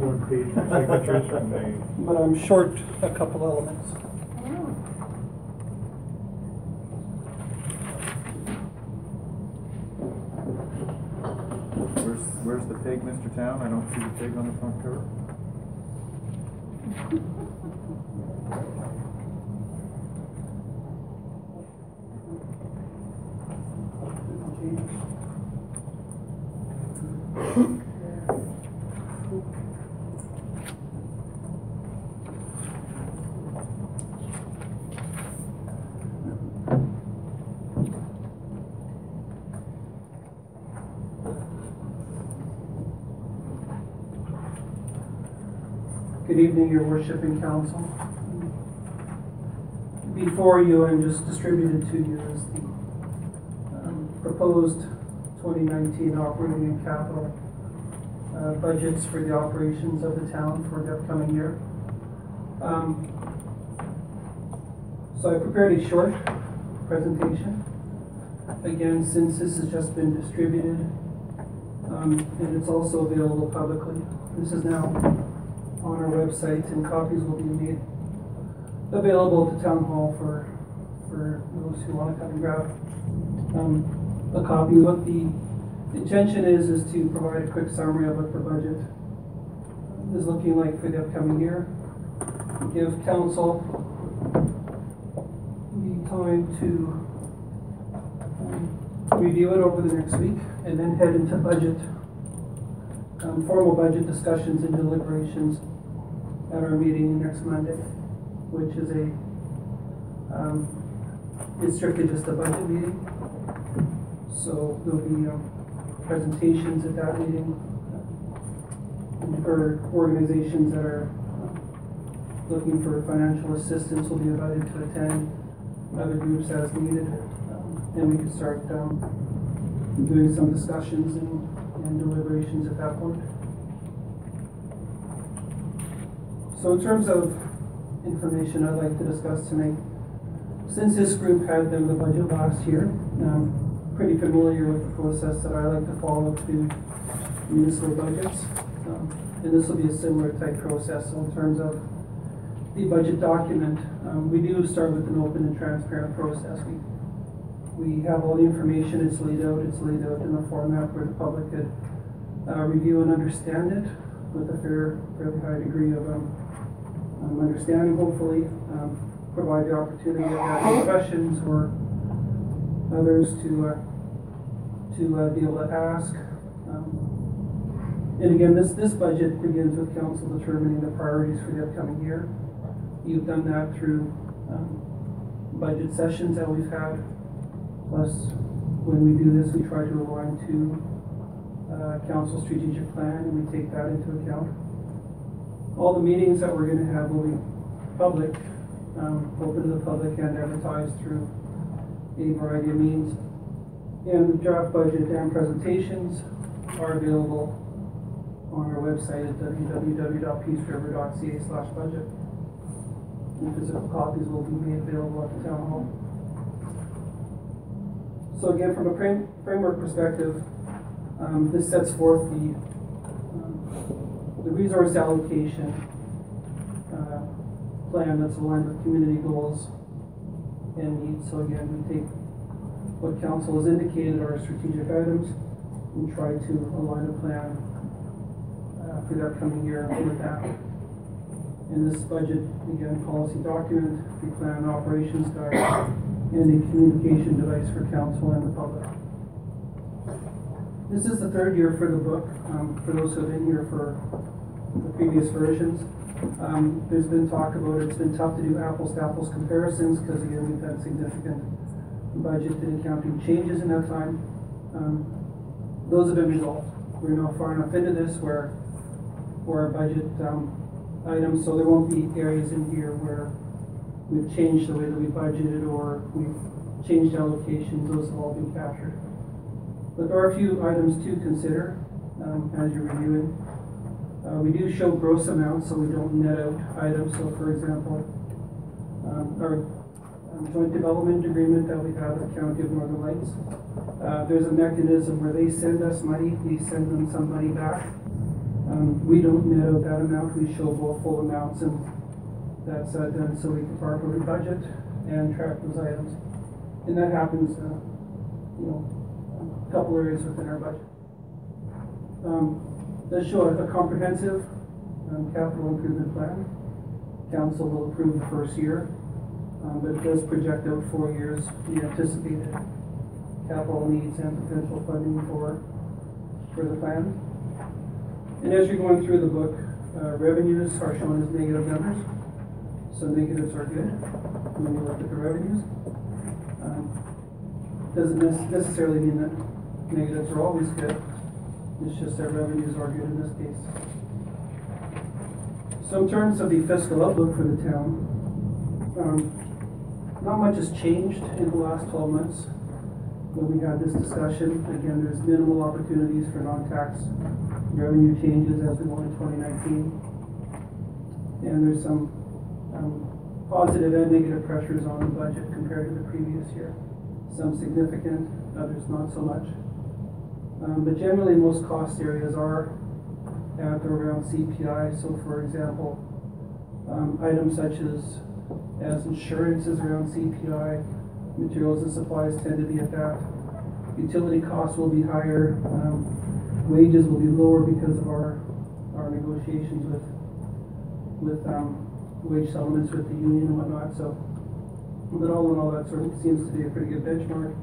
S4: One page of signatures from the
S14: but I'm short a couple elements.
S12: Where's, where's the pig, Mr. Town? I don't see the pig on the front cover.
S14: Good *laughs* evening, your worship and council. Before you and just distributed to you is the um, proposed 2019 operating and capital uh, budgets for the operations of the town for the upcoming year. Um, So I prepared a short presentation. Again, since this has just been distributed, um, and it's also available publicly, this is now on our website, and copies will be made available at the town hall for, for those who want to come and grab um, a copy. What the intention is, is to provide a quick summary of what the budget is looking like for the upcoming year. Give council the time to um, review it over the next week, and then head into budget um, formal budget discussions and deliberations at our meeting next Monday, which is a, um, it's strictly just a budget meeting. So there'll be, um, presentations at that meeting uh, for organizations that are uh, looking for financial assistance will be invited to attend, other groups as needed. Um, And we can start, um, doing some discussions and and deliberations at that point. So in terms of information I'd like to discuss tonight, since this group had done the budget last year, I'm pretty familiar with the process that I like to follow to municipal budgets. Um, And this will be a similar type process, so in terms of the budget document, um, we do start with an open and transparent process. We we have all the information, it's laid out, it's laid out in a format where the public could uh, review and understand it with a fair, fairly high degree of um, um, understanding, hopefully. Um, provide the opportunity to have questions or others to, uh, to uh, be able to ask. Um, and again, this, this budget begins with council determining the priorities for the upcoming year. You've done that through um, budget sessions that we've had. Plus, when we do this, we try to align to uh, council strategic plan, and we take that into account. All the meetings that we're gonna have will be public, um, open to the public and advertised through a variety of means. And the draft budget and presentations are available on our website at www.peaceriver.ca slash budget. And physical copies will be made available at the town hall. So again, from a frame, framework perspective, um, this sets forth the, the resource allocation, uh, plan that's aligned with community goals and needs. So again, we take what council has indicated are strategic items and try to align a plan, uh, for the upcoming year with that. In this budget, again, policy document, the plan operations guide, and a communication device for council and the public. This is the third year for the book, um, for those who have been here for the previous versions. Um, there's been talk about it's been tough to do apples to apples comparisons, because again, we've had significant budget and accounting changes in that time. Um, those have been resolved. We're now far enough into this where, where our budget, um, items, so there won't be areas in here where we've changed the way that we budgeted or we've changed allocations, those have all been captured. But there are a few items to consider, um, as you're it. Uh, we do show gross amounts, so we don't net out items, so for example, um, our um, joint development agreement that we have with the County of Northern Lights. Uh, there's a mechanism where they send us money, we send them some money back. Um, we don't net out that amount, we show both full amounts and that's uh, done so we can properly budget and track those items. And that happens, uh, you know, a couple areas within our budget. Um, does show a a comprehensive, um, capital improvement plan. Council will approve the first year, um, but it does project out four years, the anticipated capital needs and potential funding for, for the plan. And as you're going through the book, uh, revenues are shown as negative numbers, so negatives are good when you look at the revenues. Um, Doesn't necessarily mean that negatives are always good, it's just their revenues are good in this case. So in terms of the fiscal outlook for the town, um, not much has changed in the last twelve months. When we had this discussion, again, there's minimal opportunities for non-tax revenue changes as we into twenty nineteen. And there's some, um, positive and negative pressures on the budget compared to the previous year. Some significant, others not so much. Um, but generally, most cost areas are at or around CPI. So for example, um, items such as, as insurance is around CPI, materials and supplies tend to be at that. Utility costs will be higher, um, wages will be lower because of our, our negotiations with, with, um, wage settlements with the union and whatnot, so. But all in all, that sort of seems to be a pretty good benchmark.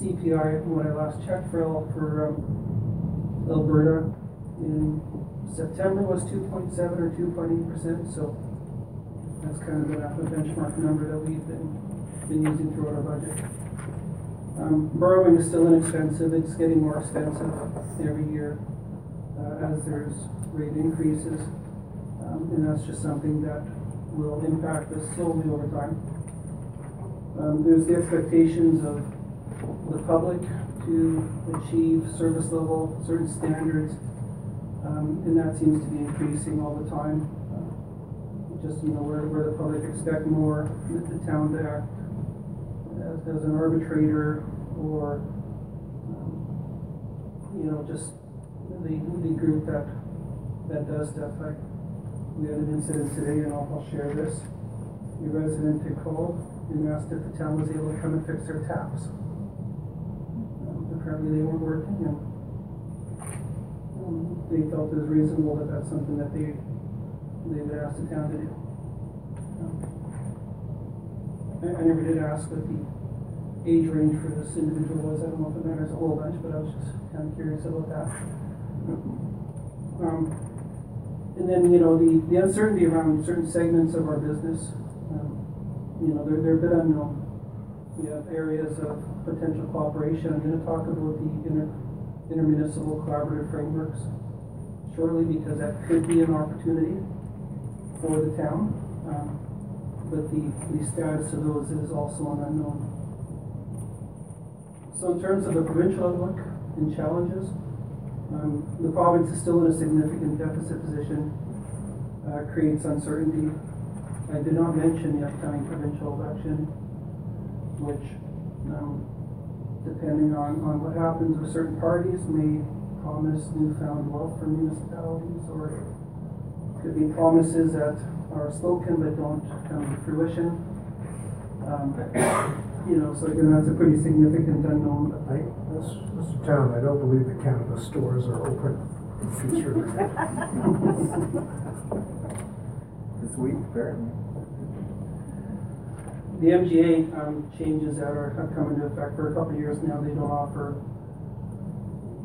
S14: CPI, when I last checked for, for, um, Alberta in September was two point seven or two point eight percent, so that's kind of a benchmark number that we've been, been using throughout our budget. Um, borrowing is still inexpensive, it's getting more expensive every year, uh, as there's rate increases. Um, and that's just something that will impact us slowly over time. Um, there's the expectations of the public to achieve service level, certain standards, um, and that seems to be increasing all the time. Uh, Just, you know, where, where the public expect more, the, the town to act as, as an arbitrator or, um, you know, just the, the group that, that does stuff. Like, we had an incident today, and I'll, I'll share this. A resident had called and asked if the town was able to come and fix their taps. Apparently they weren't working, and um, they felt it was reasonable that that's something that they, they would ask the town to do. Um, I, I never did ask what the age range for this individual was, I don't know if it matters a whole bunch, but I was just kind of curious about that. Um, and then, you know, the, the uncertainty around certain segments of our business, um, you know, they're, they're a bit unknown. Areas of potential cooperation. I'm gonna talk about the inter, intermunicipal collaborative frameworks shortly because that could be an opportunity for the town. Um, but the, the status of those is also an unknown. So in terms of the provincial outlook and challenges, um, the province is still in a significant deficit position, uh, creates uncertainty. I did not mention the upcoming provincial election, which, um, depending on, on what happens with certain parties, may promise newfound wealth for municipalities, or could be promises that are spoken but don't come to fruition. Um, you know, so again, that's a pretty significant unknown.
S1: I, this, Mr. Town, I don't believe the cannabis stores are open in the future. *laughs*
S12: This week, apparently.
S14: The MGA, um, changes that are, have come into effect for a couple of years now, they don't offer,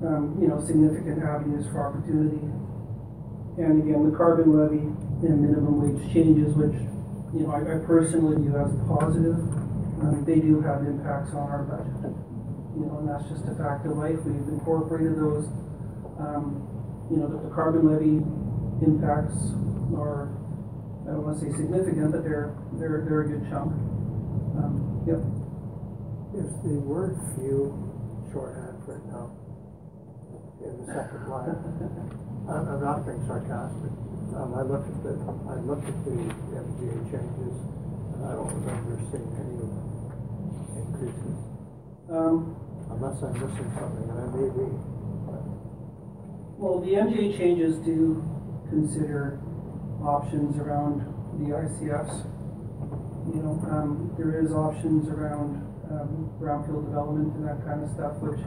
S14: um, you know, significant avenues for opportunity. And again, the carbon levy and minimum wage changes, which, you know, I, I personally view as positive. um, they do have impacts on our budget. You know, and that's just a fact of life. We've incorporated those. Um, you know, that the carbon levy impacts are, I don't wanna say significant, but they're, they're, they're a good chunk. Um, yep.
S9: Is the word few shorthand for now? In the second line? *laughs* I'm, I'm not being sarcastic. Um, I looked at the, I looked at the MGA changes, and I don't remember seeing any of increases.
S14: Um,
S9: Unless I'm missing something, and I may be.
S14: Well, the MGA changes do consider options around the ICFs. You know, um, there is options around, um, brownfield development and that kind of stuff, which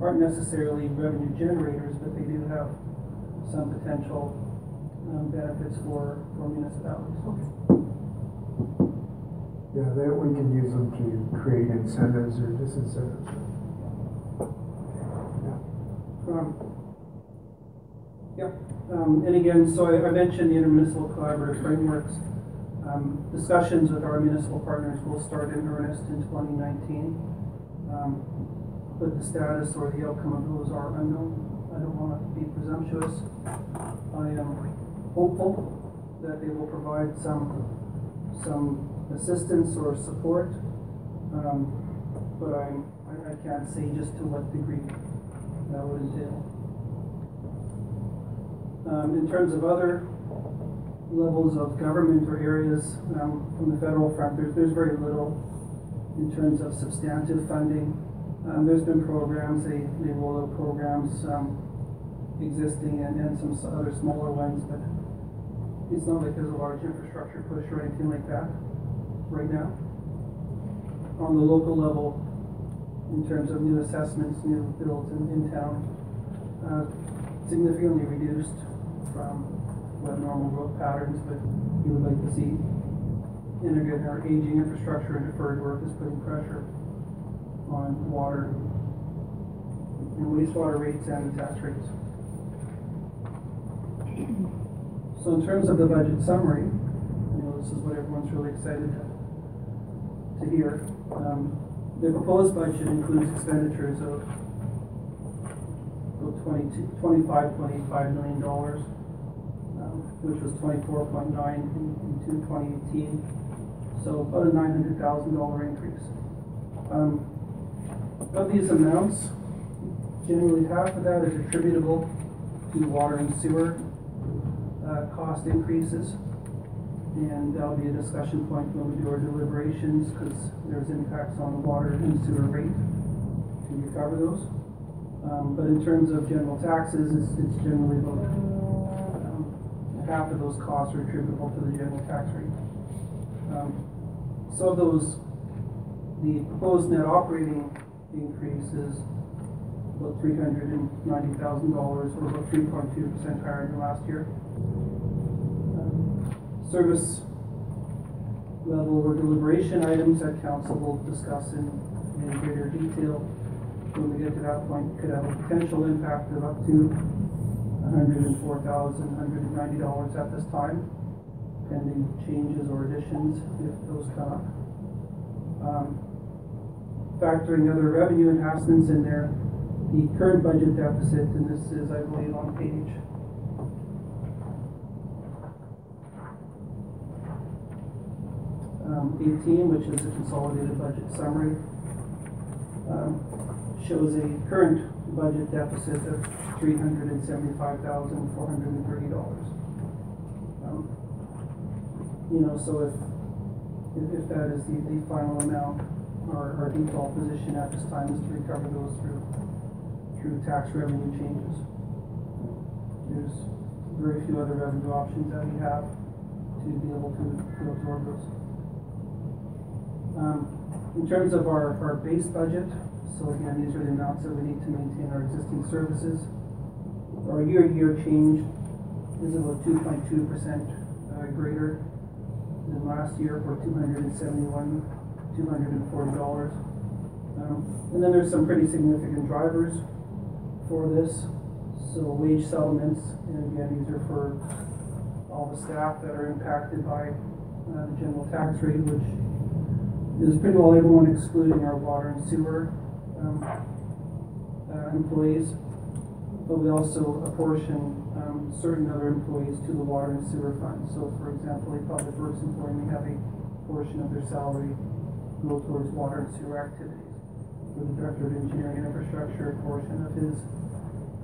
S14: aren't necessarily revenue generators, but they do have some potential, um, benefits for, for municipalities.
S1: Yeah, that we can use them to create incentives or disincentives.
S14: Um, Yep, um, and again, so I, I mentioned the intermunicipal collaborative frameworks. Um, discussions with our municipal partners will start in earnest in twenty nineteen. Um, but the status or the outcome of those are unknown. I don't wanna be presumptuous. I am hopeful that they will provide some, some assistance or support. Um, but I'm, I, I can't say just to what degree that would entail. Um, in terms of other levels of government or areas, um, from the federal front, there's, there's very little in terms of substantive funding. Um, there's been programs, they, they roll out programs, um, existing and, and some other smaller ones, but it's not like there's a large infrastructure push or anything like that right now. On the local level, in terms of new assessments, new builds in, in town, uh, significantly reduced from what normal growth patterns, but you would like to see. And again, our aging infrastructure and deferred work is putting pressure on water and wastewater rates and tax rates. So in terms of the budget summary, I know this is what everyone's really excited to, to hear. Um, the proposed budget includes expenditures of about twenty-two, twenty-five point eight five million dollars, which was twenty-four point nine in, twenty eighteen. So about a nine hundred thousand dollar increase. Um, of these amounts, generally half of that is attributable to water and sewer, uh, cost increases. And that'll be a discussion point when we do our deliberations, because there's impacts on the water and sewer rate to recover those. Um, but in terms of general taxes, it's, it's generally about, half of those costs are attributable to the general tax rate. Um, so those, the proposed net operating increase is about three hundred and ninety thousand dollars, or about three point two percent higher than last year. Um, Service level or deliberation items that council will discuss in, in greater detail when we get to that point, could have a potential impact of up to hundred and four thousand, hundred and ninety dollars at this time, pending changes or additions if those come up. Um, Factoring other revenue enhancements in there, the current budget deficit, and this is, I believe, on page um, eighteen, which is a consolidated budget summary, um, shows a current budget deficit of three hundred and seventy-five thousand, four hundred and thirty dollars. Um, You know, so if, if, if that is the, the final amount, our, our default position at this time is to recover those through, through tax revenue changes. There's very few other revenue options that we have to be able to, to absorb those. Um, in terms of our, our base budget, so again, these are the amounts that we need to maintain our existing services. Our year-to-year change is about two point two percent uh, greater than last year for two hundred and seventy-one, two hundred and forty dollars. Um, and then there's some pretty significant drivers for this. So wage settlements, and again, these are for all the staff that are impacted by uh, the general tax rate, which is pretty well everyone excluding our water and sewer, um, uh, employees. But we also apportion, um, certain other employees to the water and sewer fund. So for example, a public works employee may have a portion of their salary go towards water and sewer activities. For the director of engineering and infrastructure, a portion of his,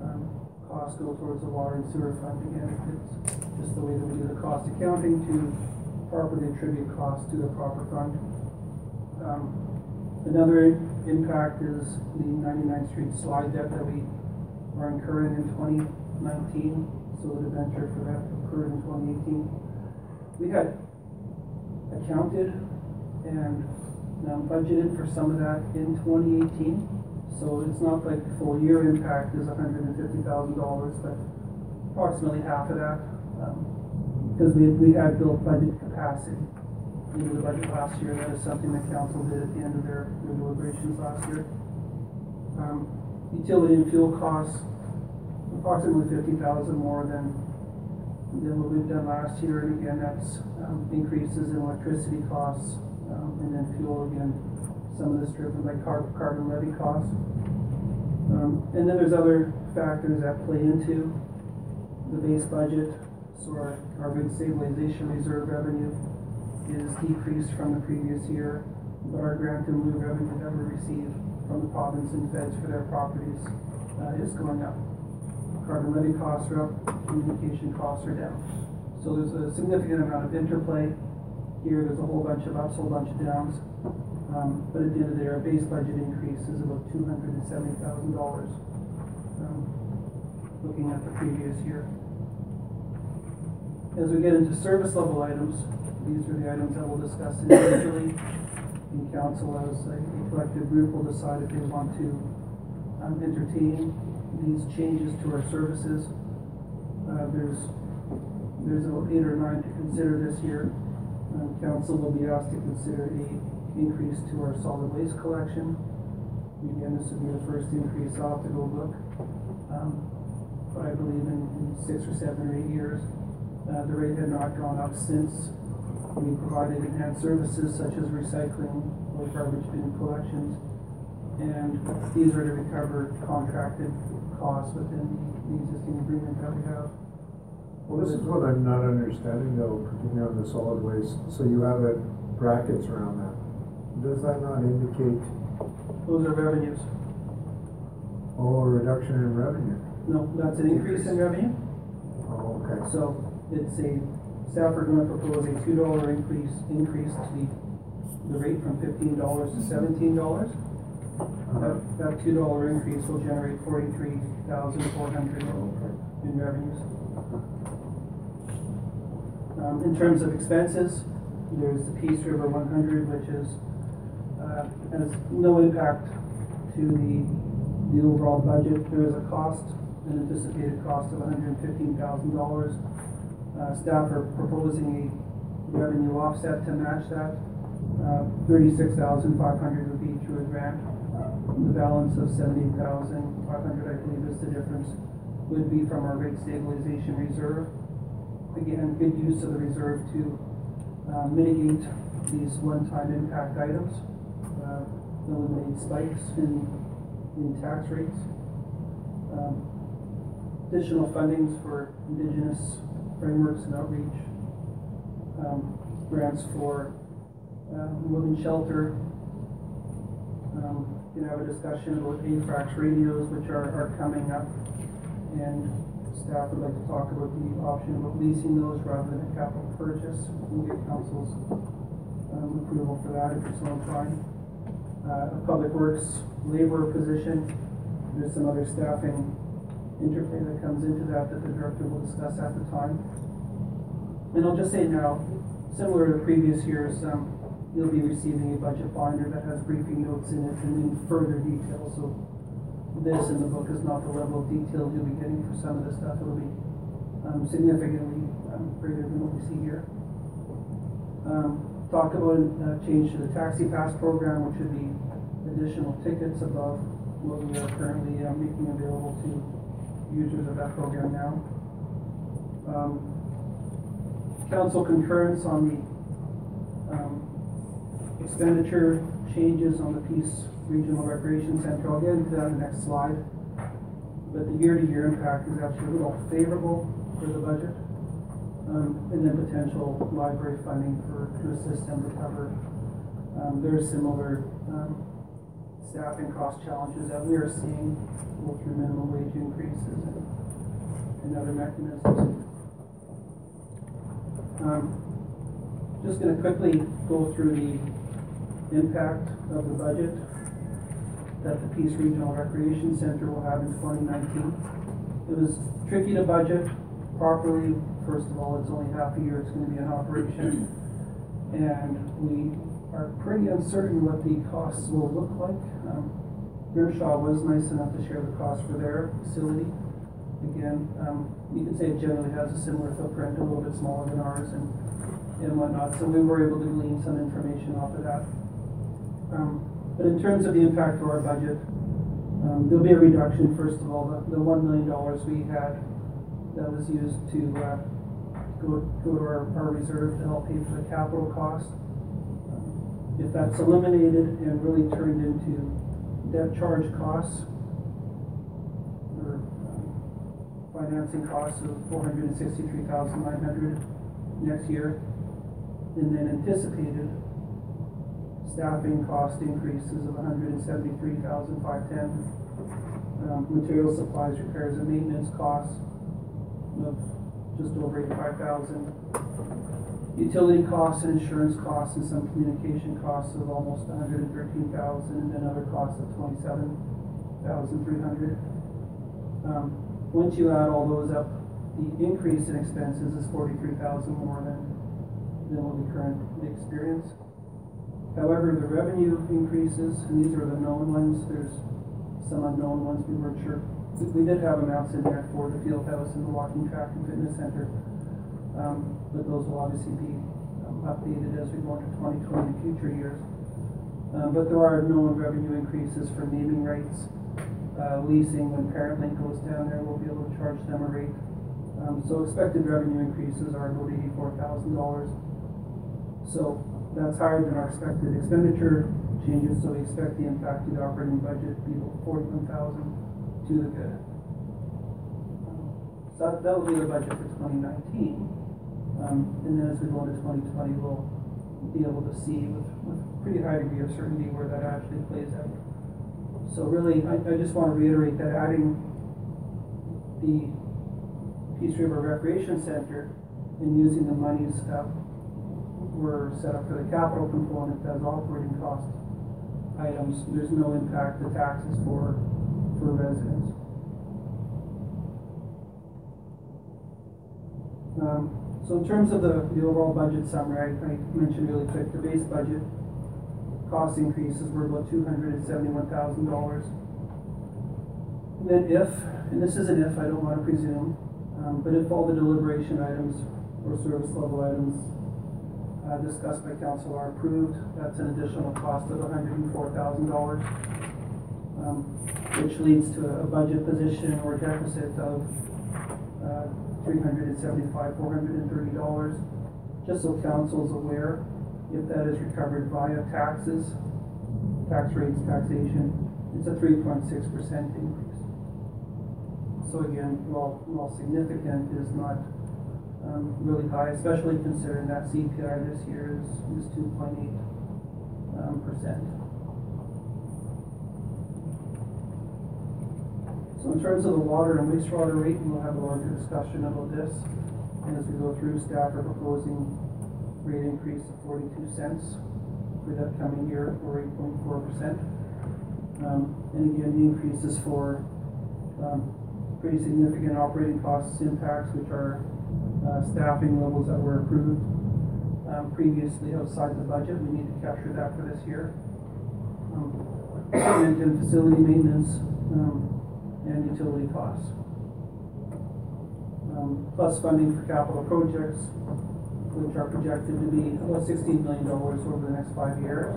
S14: um, costs go towards the water and sewer fund. Again, it's just the way that we do the cost accounting to properly attribute costs to the proper fund. Um, Another impact is the 99th Street slide debt that we are incurring in twenty nineteen, so the debenture for that occurred in twenty eighteen. We had accounted and um, budgeted for some of that in twenty eighteen, so it's not like the full year impact is hundred and fifty thousand dollars, but approximately half of that. Because we, we had built budget capacity into the budget last year, that is something that council did at the end of their deliberations last year. Um, utility and fuel costs, approximately fifty thousand more than, than what we've done last year, and again, that's, um, increases in electricity costs, um, and then fuel again, some of this driven by car- carbon levy costs. Um, and then there's other factors that play into the base budget, so our, our grid stabilization reserve revenue is decreased from the previous year, but our grant in lieu revenue that we receive from the province and feds for their properties, uh, is going up. Carbon levy costs are up, communication costs are down. So there's a significant amount of interplay here, there's a whole bunch of ups, a whole bunch of downs. Um, but at the end of the day, our base budget increase is about two hundred and seventy thousand dollars, um, looking at the previous year. As we get into service level items, these are the items that we'll discuss individually. In council, as a collective group will decide if they want to um, entertain these changes to our services. Uh, there's, there's about eight or nine to consider this year. Um, council will be asked to consider a increase to our solid waste collection. Again, this would be the first increase off the go book. Um, but I believe in, in six or seven or eight years, uh, the rate had not gone up since we provided enhanced services such as recycling, or garbage bin collections. And these are to recover contracted costs within the, the existing agreement that we have.
S1: Well, this is what I'm not understanding though, particularly on the solid waste. So you have it brackets around that. Does that not indicate,
S14: Those are revenues.
S1: oh, a reduction in revenue?
S14: No, that's an increase in revenue.
S1: Oh, okay.
S14: So it's a, staff are gonna propose a two dollar increase, increase to the, the rate from fifteen dollars to seventeen dollars. That, that two dollar increase will generate forty-three thousand four hundred in revenues. Um, in terms of expenses, there's the Peace River one hundred, which is, uh, has no impact to the, the overall budget. There is a cost, an anticipated cost of hundred and fifteen thousand dollars. Uh, staff are proposing a revenue offset to match that. Uh, thirty-six thousand five hundred would be through a grant. The balance of seventy thousand five hundred, I believe is the difference, would be from our rate stabilization reserve. Again, good use of the reserve to, uh, mitigate these one-time impact items. Uh, eliminate spikes in, in tax rates. Um, additional fundings for indigenous frameworks and outreach, um, grants for, um, women's shelter. Um, you know, have a discussion about AFRRCS radios, which are, are coming up. And staff would like to talk about the option of leasing those rather than a capital purchase. We'll get council's, um, approval for that if you're so inclined. Uh, a public works labor position, there's some other staffing interplay that comes into that that the director will discuss at the time. And I'll just say now, similar to previous years, um, you'll be receiving a budget binder that has briefing notes in it and in further detail, so this in the book is not the level of detail you'll be getting for some of the stuff, it'll be, um, significantly, um, greater than what we see here. Um, talk about a change to the taxi pass program, which would be additional tickets above what we are currently, uh, making available to users of that program now. Um, council concurrence on the, um, expenditure changes on the Peace Regional Recreation Center. I'll get into that in the next slide. But the year-to-year impact is actually a little favorable for the budget. Um, and then potential library funding for, to assist them recover. Um, there are similar, um, staffing cost challenges that we are seeing, both through minimum wage increases and, other mechanisms. Um, just gonna quickly go through the impact of the budget that the Peace Regional Recreation Center will have in twenty nineteen. It was tricky to budget properly. First of all, it's only half a year it's gonna be in operation. And we are pretty uncertain what the costs will look like. Um, was nice enough to share the cost for their facility. Again, um, you can say it generally has a similar footprint, a little bit smaller than ours and, and whatnot. So we were able to glean some information off of that. Um, but in terms of the impact to our budget, um, there'll be a reduction, first of all, the, the one million dollars we had that was used to, uh, go, go to our, our reserve to help pay for the capital cost. If that's eliminated and really turned into debt charge costs, or um, financing costs of four hundred and sixty-three thousand nine hundred next year, and then anticipated staffing cost increases of hundred and seventy-three thousand five ten. Um, material supplies, repairs and maintenance costs of just over eighty-five thousand. Utility costs and insurance costs and some communication costs of almost hundred and other costs of twenty-seven thousand three hundred. Um, once you add all those up, the increase in expenses is forty-three thousand more than, than what we currently experience. However, the revenue increases, and these are the known ones, there's some unknown ones we weren't sure. We- We did have amounts in there for the field house and the walking track and fitness center. Um, but those will obviously be um, updated as we go into twenty twenty and future years. Um, but there are known revenue increases for naming rights, uh, leasing, when Parent Link goes down there, we'll be able to charge them a rate. Um, so expected revenue increases are about eighty-four thousand dollars. So that's higher than our expected expenditure changes, so we expect the impact to the operating budget to be about forty-one thousand to the good. So that, will be the budget for twenty nineteen. Um, and then as we go into twenty twenty, we'll be able to see with, with pretty high degree of certainty where that actually plays out. So really, I, I just want to reiterate that adding the Peace River Recreation Center and using the monies that were set up for the capital component as operating cost items, there's no impact to taxes for, for residents. Um, so in terms of the, the overall budget summary, I, I mentioned really quick, the base budget cost increases were about two hundred and then if, and this is an if, I don't wanna presume, um, but if all the deliberation items or service level items uh, discussed by council are approved, that's an additional cost of hundred and four thousand dollars. Um, which leads to a budget position or deficit of, uh, three hundred and seventy-five, four hundred and thirty dollars. Just so council is aware, if that is recovered via taxes, tax rates, taxation, it's a three point six percent increase. So again, while, while significant, is not, um, really high, especially considering that CPI this year is, is two point eight, um, percent. So in terms of the water and wastewater rate, we'll have a larger discussion about this. And as we go through, staff are proposing rate increase of forty-two cents for the upcoming year, or eight point four percent. Um, and again, the increase is for, um, pretty significant operating costs impacts, which are, uh, staffing levels that were approved, um, previously outside the budget, we need to capture that for this year. Um, and facility maintenance, um, and utility costs. Um, plus funding for capital projects, which are projected to be about sixteen million dollars over the next five years.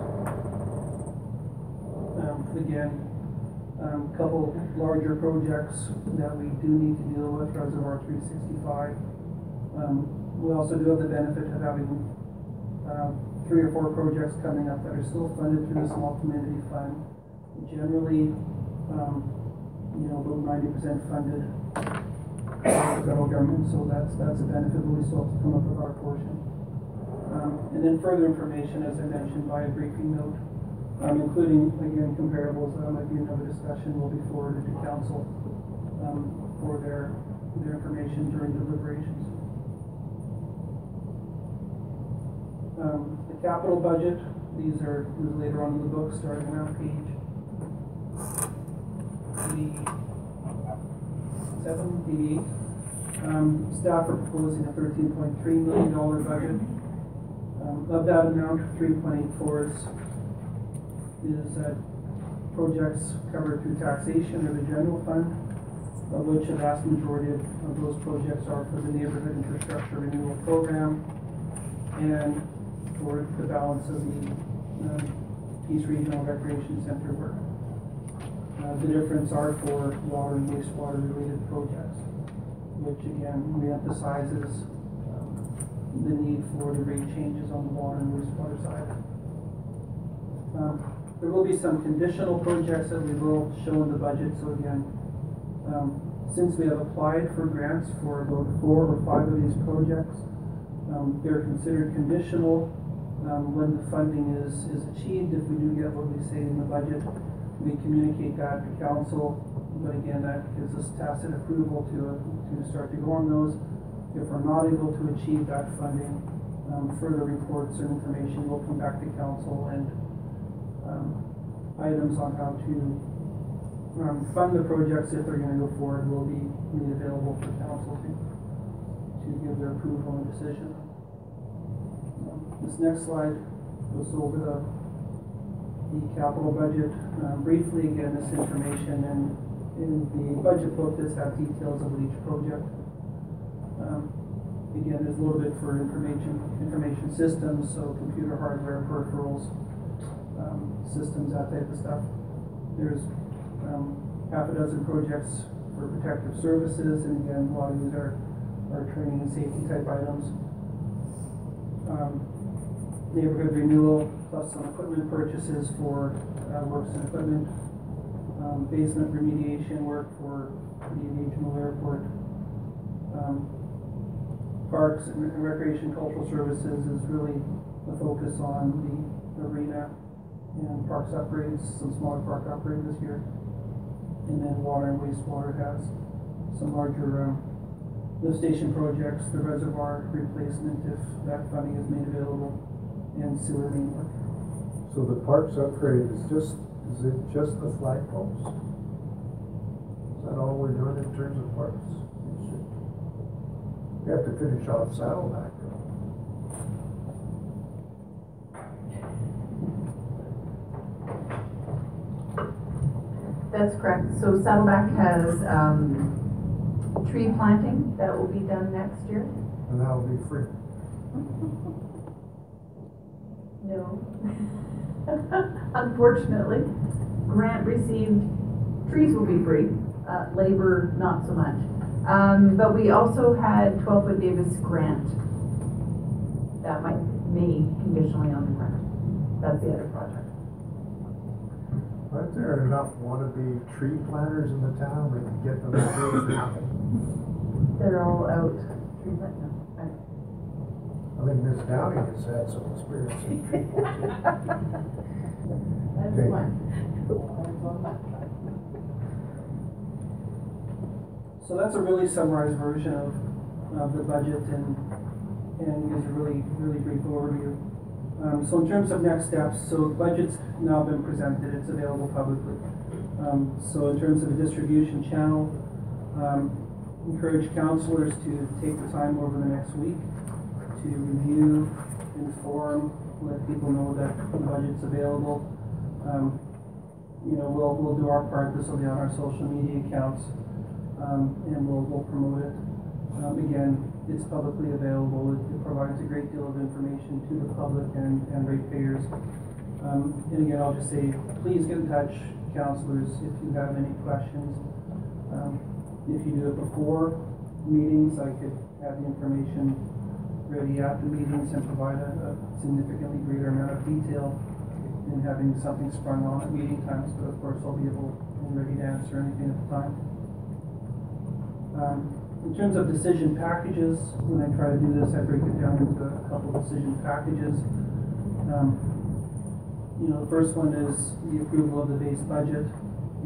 S14: Um, again, um, couple larger projects that we do need to deal with, Reservoir three sixty-five. Um, we also do have the benefit of having, um, three or four projects coming up that are still funded through the small community fund. Generally, um, you know, about ninety percent funded by the federal government, so that's, that's a benefit, but we still have to come up with our portion. Um, and then further information, as I mentioned, by a briefing note, um, including, again, comparables, that might be another discussion, will be forwarded to council, um, for their, their information during deliberations. Um, the capital budget, these are these are later on in the book, starting around page eighty-seven, eighty-eight. Um, staff are proposing a thirteen point three million dollar budget. Um, of that amount, three point eight four is, is, uh, projects covered through taxation or the general fund, of which a vast majority of, of those projects are for the neighborhood infrastructure renewal program and for the balance of the, um, East Regional Recreation Center work. Uh, the difference are for water and wastewater related projects, which again reemphasizes um, the need for the rate changes on the water and wastewater side. Um, there will be some conditional projects that we will show in the budget, so again, um, since we have applied for grants for about four or five of these projects, um, they're considered conditional, um, when the funding is, is achieved, if we do get what we say in the budget, we communicate that to council, but again, that gives us tacit approval to, to start to go on those. If we're not able to achieve that funding, um, further reports and information will come back to council and, um, items on how to, um, fund the projects if they're gonna go forward will be made available for council to, to give their approval and decision. Um, This next slide goes over the, the capital budget. Um, briefly, again, this information and in the budget book, this have details of each project. Um, again, there's a little bit for information, information systems, so computer hardware, peripherals, um, systems, that type of stuff. There's, um, half a dozen projects for protective services, and again, a lot of these are, are training and safety type items. Um, neighborhood renewal, plus some equipment purchases for, uh, works and equipment. Um, basement remediation work for the regional airport. Um, parks and recreation cultural services is really the focus on the arena and parks upgrades, some smaller park upgrades this year. And then water and wastewater has some larger, um, lift station projects, the reservoir replacement if that funding is made available, and sewer main work.
S1: So the parks upgrade is just, is it just the flagpoles? Is that all we're doing in terms of parks? We have to finish off Saddleback.
S11: That's correct. So Saddleback has, um, tree planting that will be done next year.
S1: And that'll be free.
S11: No. Unfortunately, grant received, trees will be free, uh, labor not so much. Um, but we also had twelve foot Davis grant. That might, may conditionally on the grant. That's the other project.
S1: Aren't there enough wannabe tree planters in the town we can get them to do nothing?
S11: They're all out. Tree plant- no, I-
S1: I mean, Miss Downing has had some experience in tree planting. *laughs*
S11: That's one.
S14: So that's a really summarized version of, of the budget and, and gives a really, really brief overview. Um, so in terms of next steps, so the budget's now been presented, it's available publicly. Um, so in terms of a distribution channel, um, encourage counselors to take the time over the next week to review, inform, let people know that the budget's available. Um, you know, we'll, we'll do our part, this will be on our social media accounts um, and we'll, we'll promote it. Um, again, it's publicly available, it, it provides a great deal of information to the public and, and ratepayers. Um, and again, I'll just say, please get in touch, counselors, if you have any questions. Um, if you do it before meetings, I could have the information ready at the meetings and provide a, a significantly greater amount of detail in having something sprung on at meeting times, but of course I'll be able and ready to answer anything at the time. Um, in terms of decision packages, when I try to do this, I break it down into a couple decision packages. Um, you know, the first one is the approval of the base budget,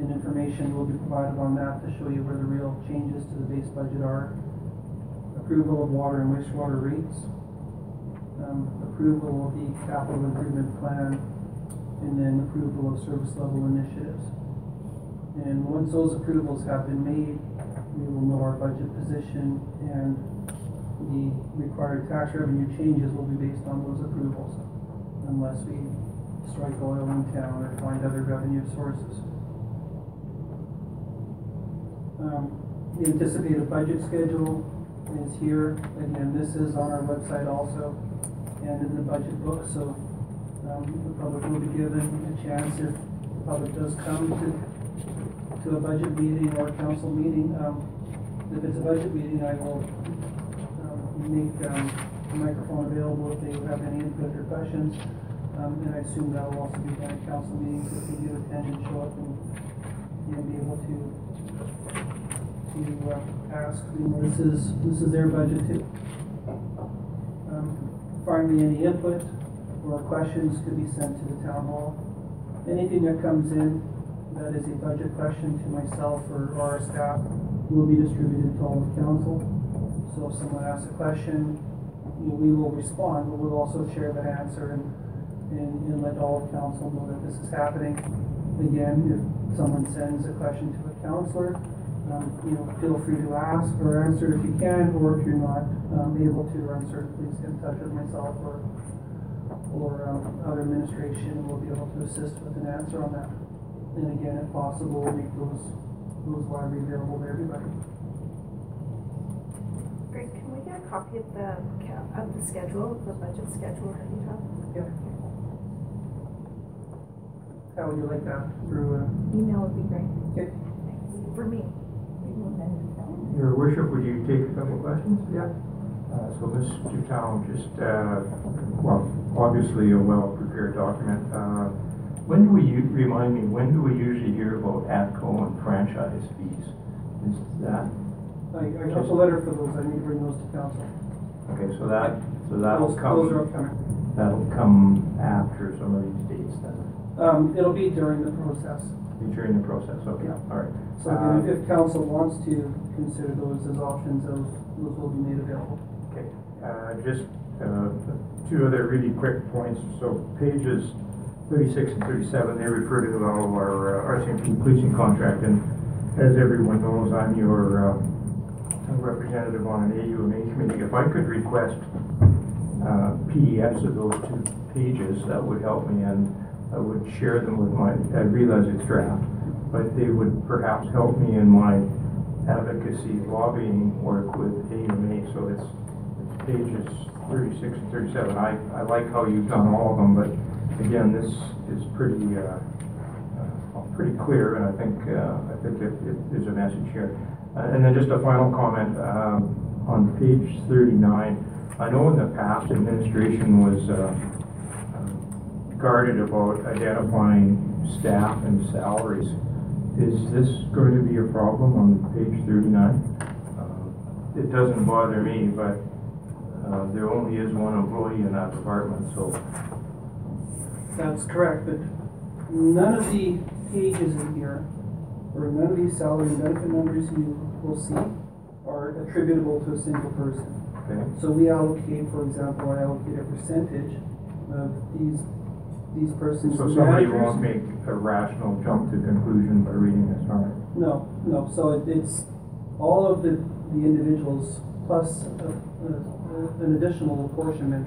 S14: and information will be provided on that to show you where the real changes to the base budget are. Approval of water and wastewater rates, um, approval of the capital improvement plan, and then approval of service level initiatives. And once those approvals have been made, we will know our budget position and the required tax revenue changes will be based on those approvals unless we strike oil in town or find other revenue sources. Um, the anticipated budget schedule is here. Again, this is on our website also and in the budget book, so um, the public will be given a chance if the public does come to, to a budget meeting or council meeting. Um, if it's a budget meeting, I will um, make um, the microphone available if they have any input or questions. Um, and I assume that will also be done at council meetings if you do attend and show up and, and be able to to uh, ask, you know, this is, this is their budget too. Um, Finally, any input or questions could be sent to the town hall. Anything that comes in that is a budget question to myself or our staff will be distributed to all of council. So if someone asks a question, you know, we will respond, but we'll also share that answer and, and, and let all of council know that this is happening. Again, if someone sends a question to a counselor, um, you know, feel free to ask or answer if you can, or if you're not, um, able to or uncertain, please get in touch with myself or, or, um, other administration We'll be able to assist with an answer on that. And again, if possible, we'll make those, those widely available to everybody.
S8: Great, can we get a copy of the, ca- of the schedule, the budget schedule that you have?
S14: Yep. How would you like that through, uh,
S8: Email would be great.
S14: Okay.
S8: Thanks. For me.
S4: Your worship, would you take a couple of questions? Yeah. Uh, so Mr. Town, just, uh, well, obviously a well-prepared document. Uh, when do we, remind me, when do we usually hear about ATCO and franchise fees? Is that,
S14: I, I got a letter for those, I need to bring those to council.
S4: okay, so that, so that'll
S14: Those, those are
S4: come,
S14: upcoming.
S4: that'll come after some of these dates then,
S14: Um, it'll be during the process.
S4: During the process, okay,
S14: Yeah.
S4: all right.
S14: So again, if, if council wants to consider those as options, those, those will be made available.
S4: Okay, uh, just, uh, two other really quick points. So pages thirty-six and thirty-seven, they refer to all of our, uh, RCMP policing contract. And as everyone knows, I'm your, uh, representative on an AUMA committee. If I could request, uh, PDFs of those two pages, that would help me and I would share them with my, I realize it's draft, but they would perhaps help me in my advocacy lobbying work with AUMA. So it's, it's pages thirty-six and thirty-seven. I, I like how you've done all of them, but again, this is pretty, uh, uh, pretty clear, and I think, uh, I think it, it, there's a message here. Uh, and then just a final comment, um, on page thirty-nine. I know in the past administration was, uh, guarded about identifying staff and salaries. Is this going to be a problem on page thirty-nine? Uh, It doesn't bother me, but, uh, there only is one employee in that department, so.
S14: That's correct, but none of the pages in here, or none of these salary and benefit numbers you will see are attributable to a single person.
S4: Okay.
S14: So we allocate, for example, I allocate a percentage of these, these persons.
S4: So somebody
S14: managers.
S4: won't make a rational jump to conclusion by reading this, all right?
S14: No, no, so it, it's all of the, the individuals plus a, a, an additional apportionment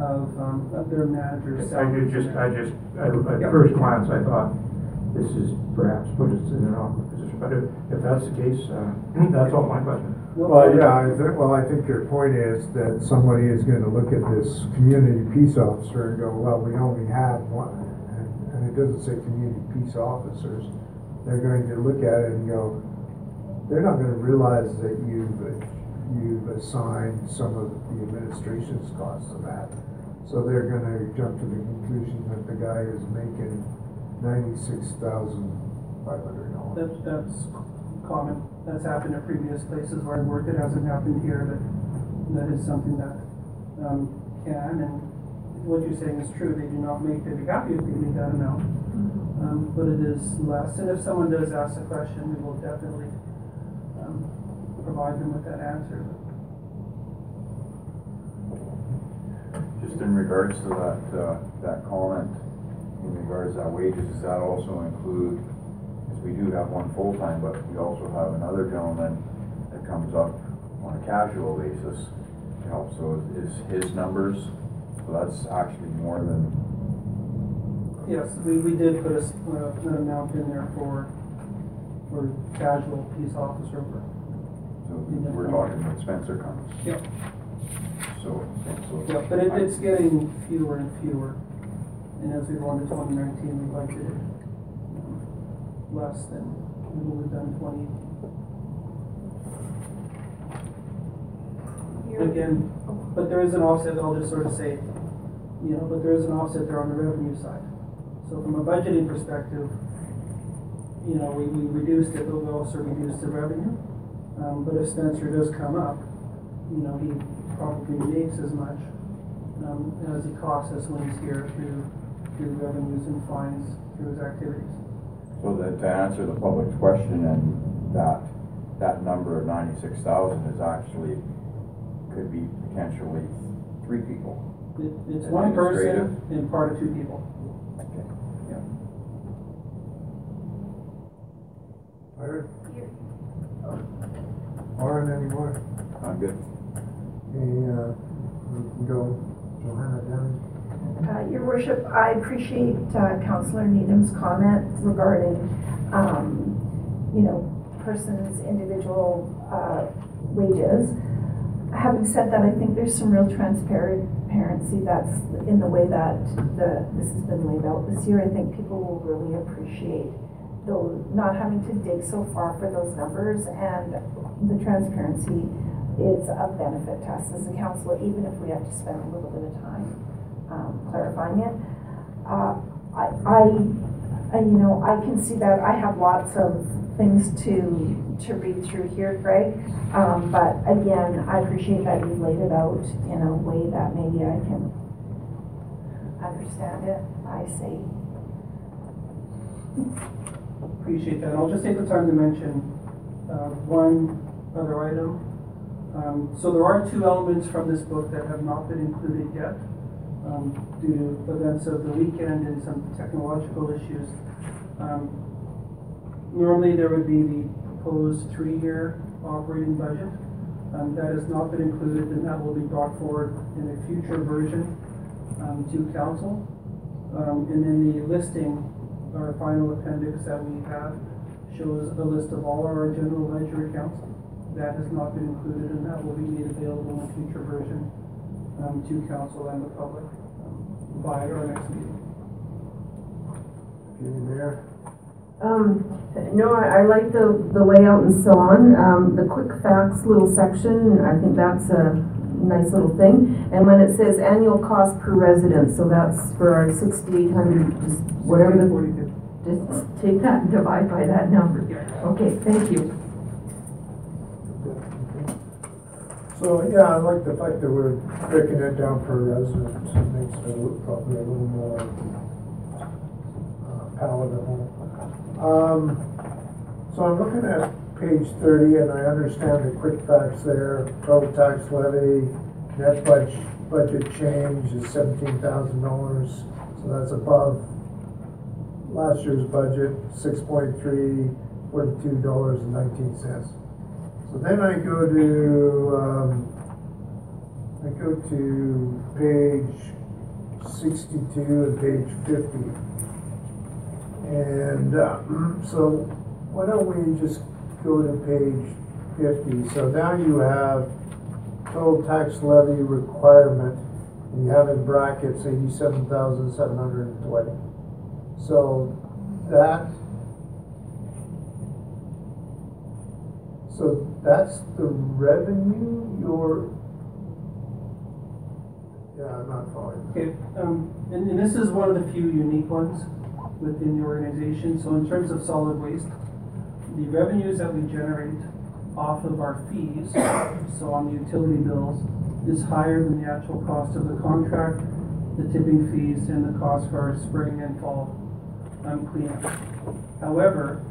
S14: of, um, of their managers'
S4: I did just, I just, at, first glance, I thought, this is perhaps put us in an awkward position, but if, if that's the case, uh, *clears throat* that's all my question.
S1: Well, yeah, I think, well, I think your point is that somebody is gonna look at this community peace officer and go, well, we only have one. And, and it doesn't say community peace officers. They're going to look at it and go, they're not gonna realize that you've you've assigned some of the administration's costs to that. So they're gonna jump to the conclusion that the guy is making ninety-six thousand five hundred dollars.
S14: That, that's common, that's happened at previous places where I worked, it hasn't happened here, but that is something that, um, can, and what you're saying is true, they do not make, they'd be happy if they made that amount. Um, but it is less, and if someone does ask a question, we will definitely, um, provide them with that answer.
S6: Just in regards to that, uh, that comment, in regards to that wages, does that also include, because we do have one full-time, but we also have another gentleman that comes up on a casual basis to help, so is his numbers, so that's actually more than,
S14: Yes, we, we did put a, uh, an amount in there for, for casual peace officer work.
S6: so we're talking when Spencer comes.
S14: Yep.
S6: So, so.
S14: Yeah, but it, it's getting fewer and fewer, and as we go into twenty nineteen, we budgeted um, less than we would have done twenty. Again, but there is an offset, I'll just sort of say, you know, but there is an offset there on the revenue side. So from a budgeting perspective, you know, we, we reduced it, but we also reduced the revenue. Um, but if Spencer does come up, you know, he probably makes as much, um, as he costs us when he's here through, through revenues and fines through his activities.
S6: So that, to answer the public's question, and that, that number of ninety-six thousand is actually, could be potentially three people.
S14: It, it's one person and part of two people.
S6: Okay.
S14: Yeah.
S1: Byron? Lauren, anymore?
S6: I'm good.
S1: Hey, uh, we can go, Johanna down.
S8: Uh, Your worship, I appreciate uh, Councillor Needham's comment regarding, um, you know, person's individual uh, wages. Having said that, I think there's some real transparency that's in the way that the, this has been laid out this year. I think people will really appreciate though not having to dig so far for those numbers and the transparency is a benefit to us as a council, even if we have to spend a little bit of time um, clarifying it. Uh, I, I, I, you know, I can see that. I have lots of things to to read through here, Greg. Um, but again, I appreciate that you've laid it out in a way that maybe I can understand it. I see.
S14: Appreciate that. I'll just take the time to mention, uh, one other item. Um, so there are two elements from this book that have not been included yet, um, due to events of the weekend and some technological issues. Um, normally there would be the proposed three-year operating budget. Um, that has not been included and that will be brought forward in a future version, um, to council. Um, and then the listing, our final appendix that we have shows a list of all our general ledger accounts. That has not been included and that will be made available in a future version, um, to council and the public, um, by our next meeting.
S1: You there?
S7: Um, no, I, I like the, the layout and so on. Um, the quick facts little section, I think that's a nice little thing. And when it says annual cost per resident, so that's for our sixty-eight hundred, just whatever the,
S14: Forty-two.
S7: just take that and divide by that number. Okay, thank you.
S1: So, yeah, I like the fact that we're breaking it down for residents. It makes it probably a little more uh, palatable. Um, so I'm looking at page 30, and I understand the quick facts there. Total tax levy, net budget, budget change is $17,000, so that's above last year's budget, 6.3, $42.19. So then I go to, um, I go to page sixty-two and page fifty. And, uh, *clears throat* so why don't we just go to page fifty? So now you have total tax levy requirement, and you have in brackets eighty-seven thousand seven hundred and twenty. So that So that's the revenue you're, yeah, I'm not following.
S14: Okay, um, and, and this is one of the few unique ones within the organization, so in terms of solid waste, the revenues that we generate off of our fees, so on the utility bills, is higher than the actual cost of the contract, the tipping fees, and the cost for our spring and fall, um, cleanup. However,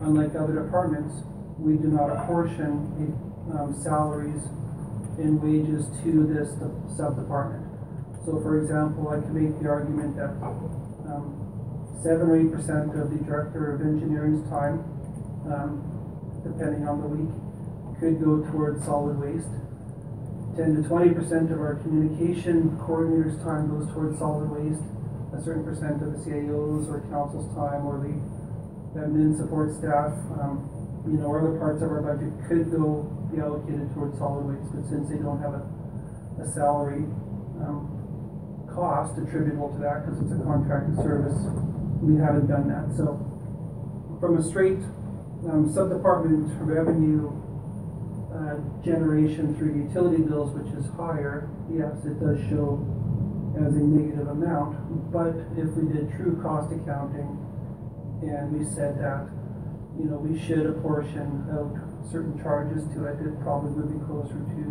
S14: unlike other departments, we do not apportion, um, salaries and wages to this sub-department. So for example, I can make the argument that, um, seven or eight percent of the director of engineering's time, um, depending on the week, could go towards solid waste. Ten to twenty percent of our communication coordinator's time goes towards solid waste. A certain percent of the CAO's or council's time or the admin support staff, um, you know, other parts of our budget could go be allocated towards solid waste, but since they don't have a, a salary, um, cost attributable to that, because it's a contracted service, we haven't done that, so from a straight, um, sub-department revenue, uh, generation through utility bills, which is higher, yes, it does show as a negative amount, but if we did true cost accounting, and we said that, you know, we should apportion out certain charges to it, it probably would be closer to,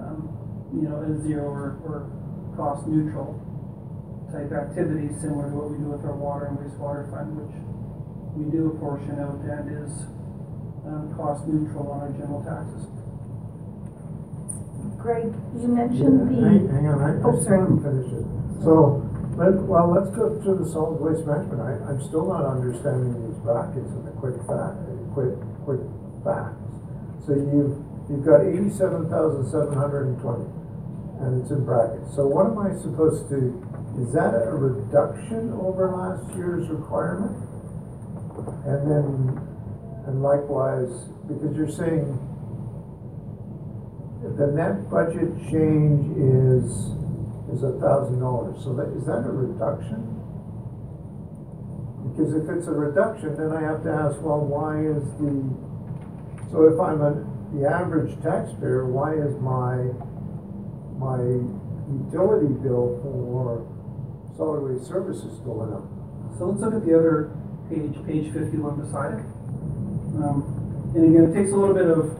S14: um, you know, a zero or, or cost neutral type activity, similar to what we do with our water and wastewater fund, which we do apportion out and is, um, cost neutral on our general taxes.
S8: Greg, you mentioned
S1: Yeah, Hang,
S8: the,
S1: hang on, I, I
S8: Oh,
S1: still
S8: sorry.
S1: haven't finished it. So, let, well, let's go to the solid waste management. I, I'm still not understanding these brackets and the quick fact, quick, quick facts. So you've, you've got eighty-seven thousand seven hundred and twenty, and it's in brackets. So what am I supposed to, is that a reduction over last year's requirement? And then, and likewise, because you're saying the net budget change is, is a thousand dollars, so that, is that a reduction? Because if it's a reduction, then I have to ask, well, why is the, so if I'm a, the average taxpayer, why is my, my utility bill for solid waste services going up?
S14: So let's look at the other page, page fifty-one beside it. Um, and again, it takes a little bit of,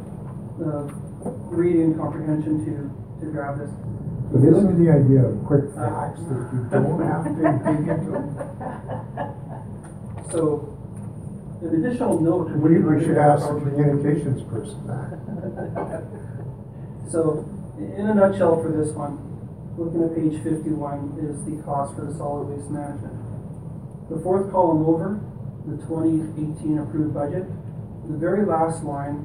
S14: uh, reading comprehension to, to grab this.
S1: But isn't the idea of quick facts that you don't have to dig into? *laughs*
S14: So, an additional note.
S1: We, we should ask the communications person that. *laughs*
S14: So, in a nutshell for this one, looking at page fifty-one is the cost for the solid waste management. The fourth column over, the twenty eighteen approved budget, the very last line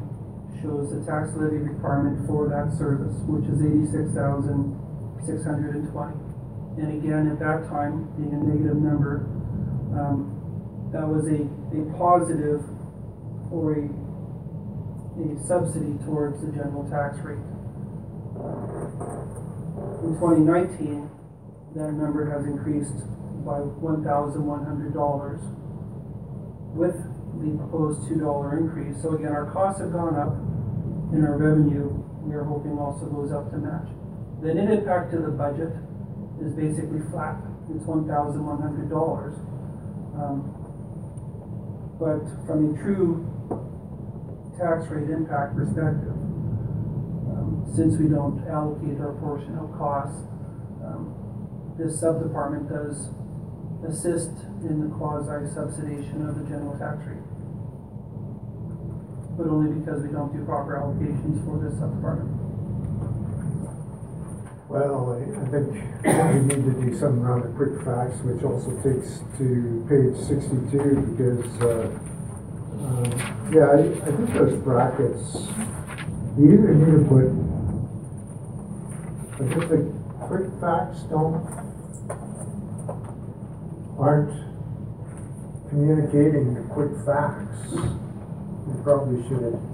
S14: shows the tax levy requirement for that service, which is eighty-six thousand six hundred and twenty. And again, at that time, being a negative number, um, that was a, a positive or a, a subsidy towards the general tax rate. In twenty nineteen, that number has increased by one thousand one hundred dollars with the proposed two dollar increase. So again, our costs have gone up and our revenue, we are hoping also goes up to match. The net impact to the budget is basically flat. It's one thousand one hundred dollars. Um, But from a true tax rate impact perspective, um, since we don't allocate our portion of costs, um, this sub-department does assist in the quasi-subsidization of the general tax rate. But only because we don't do proper allocations for this sub-department.
S1: Well, I think we need to do something around the quick facts, which also takes to page sixty-two, because, uh, um, yeah, I, I think those brackets, you either need to put, I think the quick facts don't, aren't communicating the quick facts. You probably should, you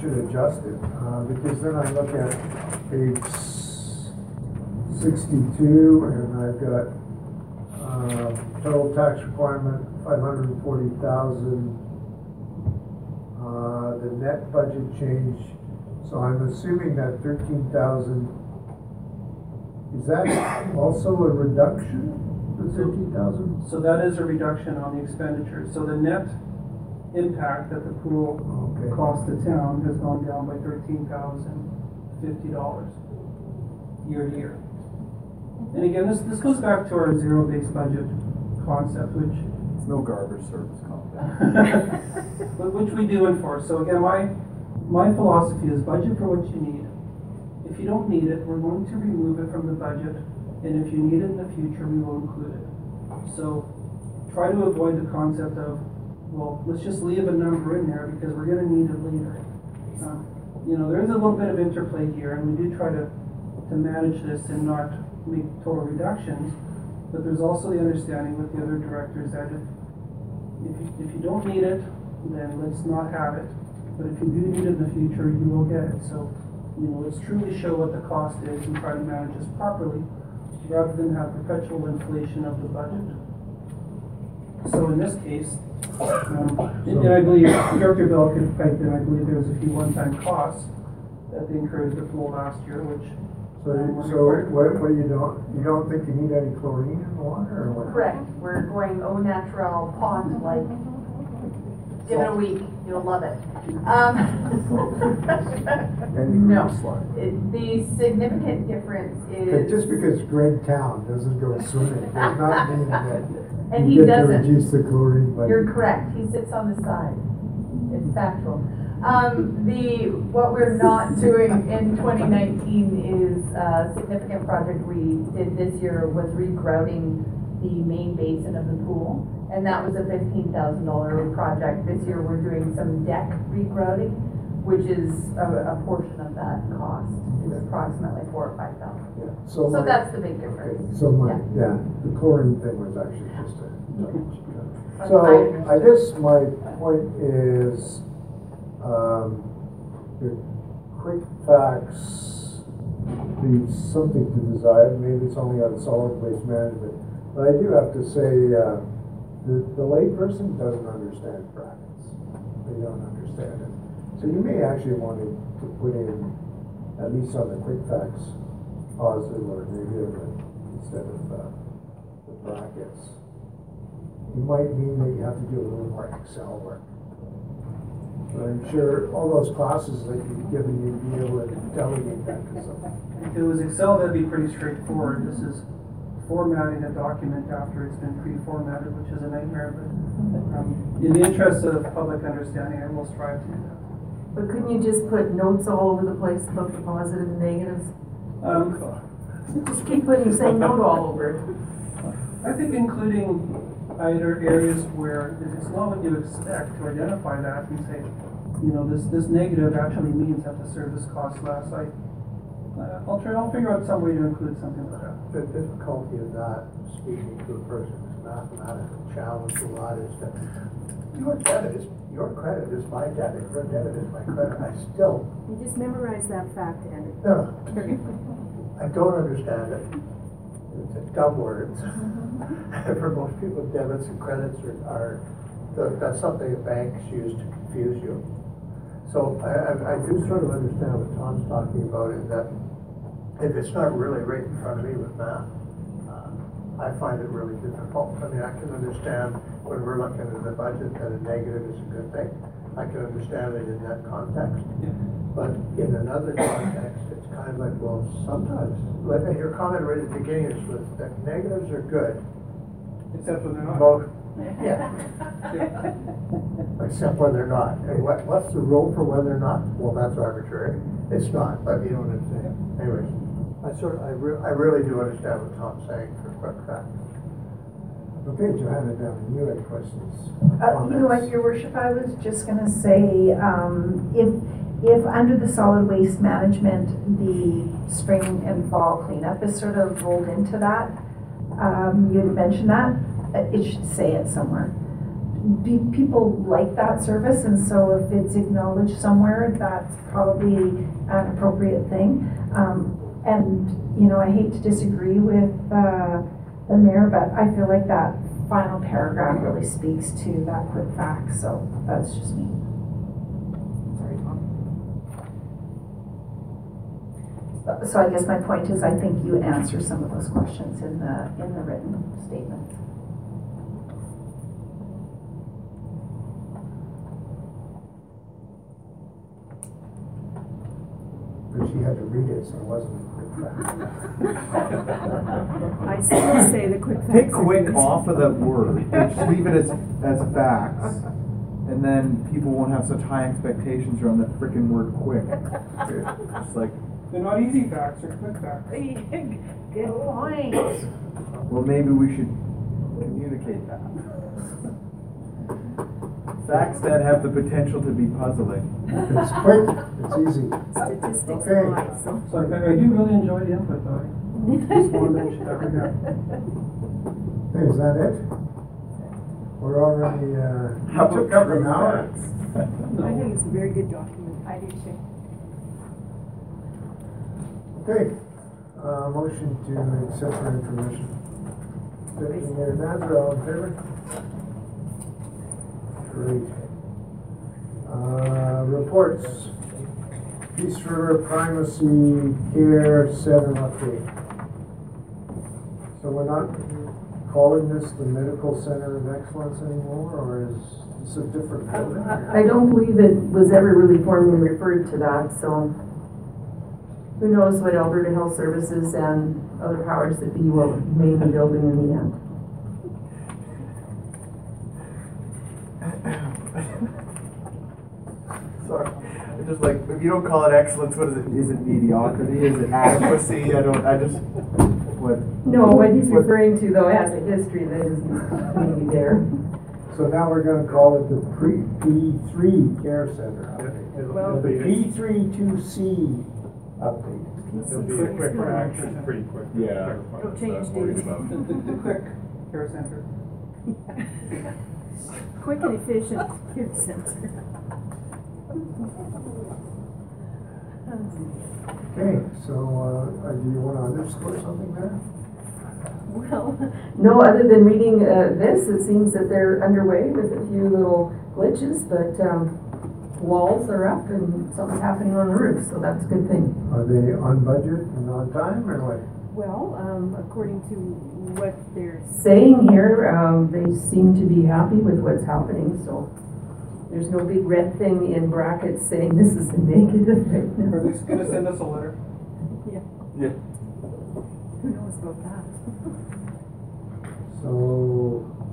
S1: should adjust it, uh, because then I look at page sixty-two, and I've got, uh, total tax requirement, five hundred and forty thousand. Uh, the net budget change, so I'm assuming that thirteen thousand, is that also a reduction, the thirteen thousand?
S14: So that is a reduction on the expenditure. So the net impact that the pool
S1: Okay.
S14: cost the town has gone down by thirteen thousand fifty dollars year to year. And again, this, this goes back to our zero-based budget concept, which
S12: It's no garbage service.
S14: But *laughs* which we do enforce. So again, my, my philosophy is budget for what you need. If you don't need it, we're going to remove it from the budget, and if you need it in the future, we will include it. So try to avoid the concept of, well, let's just leave a number in there because we're gonna need it later. Uh, You know, there is a little bit of interplay here, and we do try to, to manage this and not make total reductions. But there's also the understanding with the other directors that if, if you, if you don't need it, then let's not have it. But if you do need it in the future, you will get it. So, you know, let's truly show what the cost is and try to manage this properly, rather than have perpetual inflation of the budget. So in this case, um, and and I believe Director Bell could pipe in, I believe there was a few one-time costs that they incurred at the pool last year, which.
S1: So,
S14: um,
S1: so
S14: required.
S1: what, what you don't, you don't think you need any chlorine in the water or what?
S11: Correct, we're going au natural pond like, give it a week, you'll love it. Um,
S1: And- *laughs*
S11: No, it- the significant difference
S1: Okay,
S11: is.
S1: just because Greg Town doesn't go swimming does not mean that
S11: And
S1: you
S11: he
S1: get to
S11: doesn't.
S1: reduce the chlorine budget.
S11: You're correct, he sits on the side. It's factual. Um, the, what we're not *laughs* doing in twenty nineteen is a significant project we did this year was regrouting the main basin of the pool. And that was a fifteen thousand dollar project. This year, we're doing some deck regrouting, which is a, a portion of that cost. It's approximately four or five thousand.
S1: Yeah,
S11: So
S1: my-
S11: that's the big difference.
S1: So my,
S11: Yeah.
S1: the chlorine thing was actually just a.
S11: I
S1: So I guess my point is, um, the quick facts leaves something to desire, maybe it's only on solid waste management. But I do have to say, uh, the, the layperson doesn't understand brackets. They don't understand it. So you may actually want to, to put in, at least on the quick facts, positive or negative instead of, uh, the brackets. It might mean that you have to do a little more Excel work. But I'm sure all those classes that you've given, you'd be able to delegate that to someone.
S14: If it was Excel, that'd be pretty straightforward. This is formatting a document after it's been pre-formatted, which is a nightmare, but, um, in the interest of public understanding, I will strive to do that.
S7: But couldn't you just put notes all over the place about the positive and negatives?
S14: Um,
S7: Just keep putting the same note all over it.
S14: I think including either areas where if it's not what you expect, to identify that and say, you know, this, this negative actually means that the service costs less, I, uh, I'll try, I'll figure out some way to include something like that.
S9: The difficulty of that, speaking to a person who's mathematically challenged a lot, is that your debit is, your credit is my debit, your debit is my credit, I still,
S7: You just memorize that fact, Andy.
S9: no, *laughs* I don't understand it. It's a dumb word. *laughs* For most people, debits and credits are, are, that's something that banks use to confuse you. So I, I, do sort of understand what Tom's talking about, is that if it's not really right in front of me with math, uh, I find it really difficult. I mean, I can understand when we're looking at the budget that a negative is a good thing. I can understand it in that context. But in another context, it's kind of like, well, sometimes, like your comment right at the beginning is with, that negatives are good.
S14: Except when they're not.
S9: Most, *laughs* yeah. Except when they're not. And what, what's the rule for when they're not? Well, that's arbitrary. It's not, but you know what I'm saying. Anyways, I sort of, I re- I really do understand what Tom's saying for quick facts.
S1: Okay, Johanna, down, you had questions?
S8: Uh, you know what, your worship, I was just gonna say, um, if, if under the solid waste management, the spring and fall cleanup is sort of rolled into that, um, you had mentioned that, uh, it should say it somewhere. Do people like that service, and so if it's acknowledged somewhere, that's probably an appropriate thing. Um, and, you know, I hate to disagree with, uh, the mayor, but I feel like that final paragraph really speaks to that quick fact, so that's just me. Sorry, So I guess my point is, I think you answer some of those questions in the, in the written statement.
S1: But she had to read it, so it wasn't
S7: I still say the quick facts.
S12: Take quick off of that word, and just leave it as, as facts. And then people won't have such high expectations around that freaking word quick. It's like,
S14: They're not easy facts, they're quick facts.
S7: Good point.
S12: well, maybe we should communicate that. Facts that have the potential to be puzzling.
S1: It's quick, it's easy.
S7: Statistics
S1: Okay.
S7: lie, so.
S14: So I, I do really enjoy the input though. I Just wanted to mention that right now.
S1: Hey, is that it? We're already, uh,
S12: How
S1: took
S12: about
S1: up an hour.
S7: I think it's a very good document.
S11: I do too.
S1: Okay, uh, motion to accept for information. Deputy Mayor Manzer, all in favor? Great. Uh, reports. Peace River Primary Care Center update. So we're not calling this the Medical Center of Excellence anymore, or is this a different building?
S7: I don't believe it was ever really formally referred to that, so who knows what Alberta Health Services and other powers that be will may be building in the end.
S12: Sorry. It's just like, if you don't call it excellence, what is it? Is it mediocrity? Is it adequacy? I don't, I just, what?
S7: No, what he's
S12: what-
S7: referring to though has a history that isn't maybe there.
S1: So now we're gonna call it the pre, P three Care Center update.
S7: Well-
S1: The P three two C update.
S2: It'll be a quick reaction, pretty quick.
S12: Yeah.
S7: Don't change dates.
S14: The, *laughs* the quick care center. *laughs*
S7: Quick and efficient care center.
S1: Okay, so, uh, uh, do you wanna underscore something there?
S7: Well, *laughs* no, other than reading uh, this, it seems that they're underway with a few little glitches, but um, walls are up and something's happening on the roof, so that's a good thing.
S1: Are they on budget and on time, or what?
S7: Well, um, according to what they're saying here, um, they seem to be happy with what's happening, so there's no big red thing in brackets saying this is the negative right
S14: Are they gonna send us a letter?
S7: Yeah,
S12: Yeah.
S7: who knows about that?
S1: So,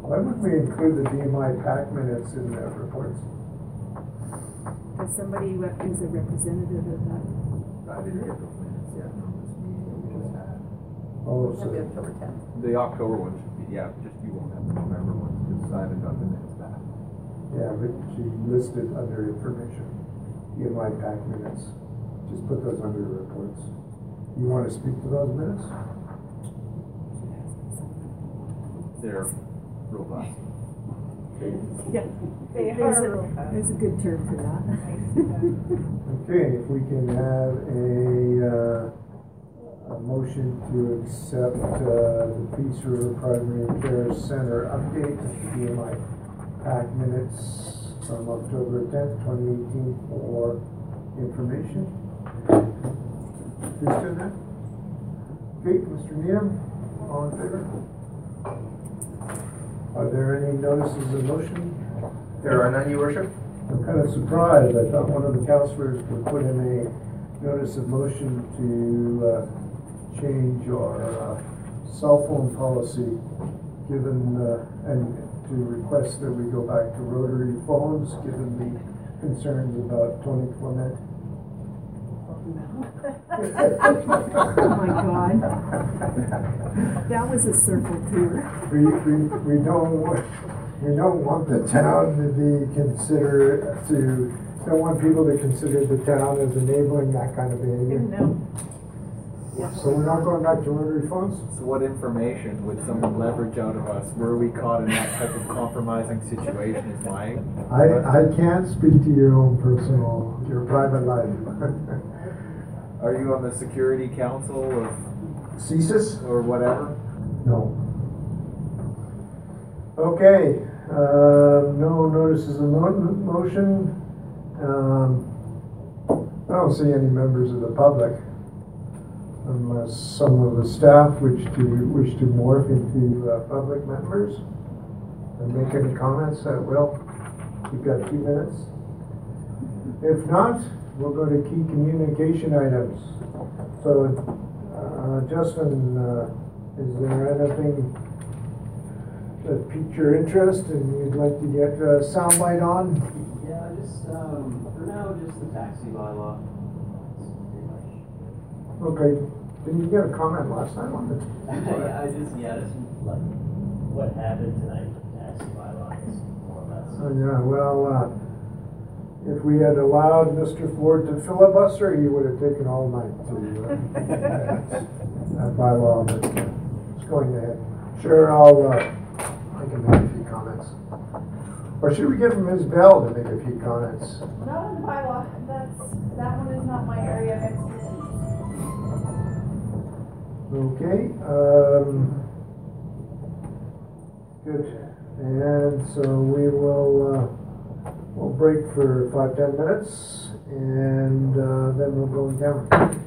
S1: why would we include the DMI PAC minutes in the reports?
S7: As somebody who is a representative of that.
S12: I didn't get those minutes yet from this meeting that we.
S1: Oh, so,
S12: The October one should be, yeah, just you won't have the November ones, because I haven't got the minutes back.
S1: Yeah, but she listed under information, DMI PAC minutes. Just put those under the reports. You wanna speak to those minutes?
S12: They're robust.
S7: Yeah, they there's a, there's a good term for that.
S1: Okay, if we can have a, uh, a motion to accept, uh, the Peace River Primary Care Center update, DMI PAC minutes from October tenth, twenty eighteen for information. Who's doing that? Okay, Mr. Needham, all in favor? Are there any notices of motion?
S3: There are none, your worship?
S1: I'm kind of surprised. I thought one of the counselors would put in a notice of motion to uh, change our uh, cell phone policy, given, uh, and to request that we go back to rotary phones, given the concerns about Tony Clement.
S7: Oh my God. That was a circle tour.
S1: We, we, we don't want, we don't want the town to be considered, to, don't want people to consider the town as enabling that kind of behavior.
S7: No.
S1: So we're not going back to rotary phones?
S12: So what information would someone leverage out of us? Were we caught in that type of compromising situation is my.
S1: I, I can't speak to your own personal, your private life. *laughs*
S12: Are you on the security council of,
S1: CSIS?
S12: or whatever?
S1: No. Okay, uh, no notices of mo- motion. Um, I don't see any members of the public. Unless some of the staff wish to, wish to morph into uh, public members and make any comments at will. You've got two minutes. If not, we'll go to key communication items. So, uh, Justin, uh, is there anything that piqued your interest and you'd like to get a soundbite on?
S15: Yeah, just, um, for now, just the taxi bylaw. That's pretty much.
S1: Okay, didn't you get a comment last time on it? *laughs*
S15: Yeah, I just, yeah, just like, what happened tonight with the taxi bylaw is more or less.
S1: Oh, yeah, well, uh, if we had allowed Mr. Ford to filibuster, he would have taken all night to, uh, *laughs* that bylaw, but uh, it's going ahead. Sure, I'll, uh, I can make a few comments. Or should we give him his Bell to make a few comments?
S11: Not on the bylaw, that's, that one is not my area of expertise.
S1: Okay, um, good. And so we will, uh, we'll break for five, ten minutes and, uh, then we'll go in camera.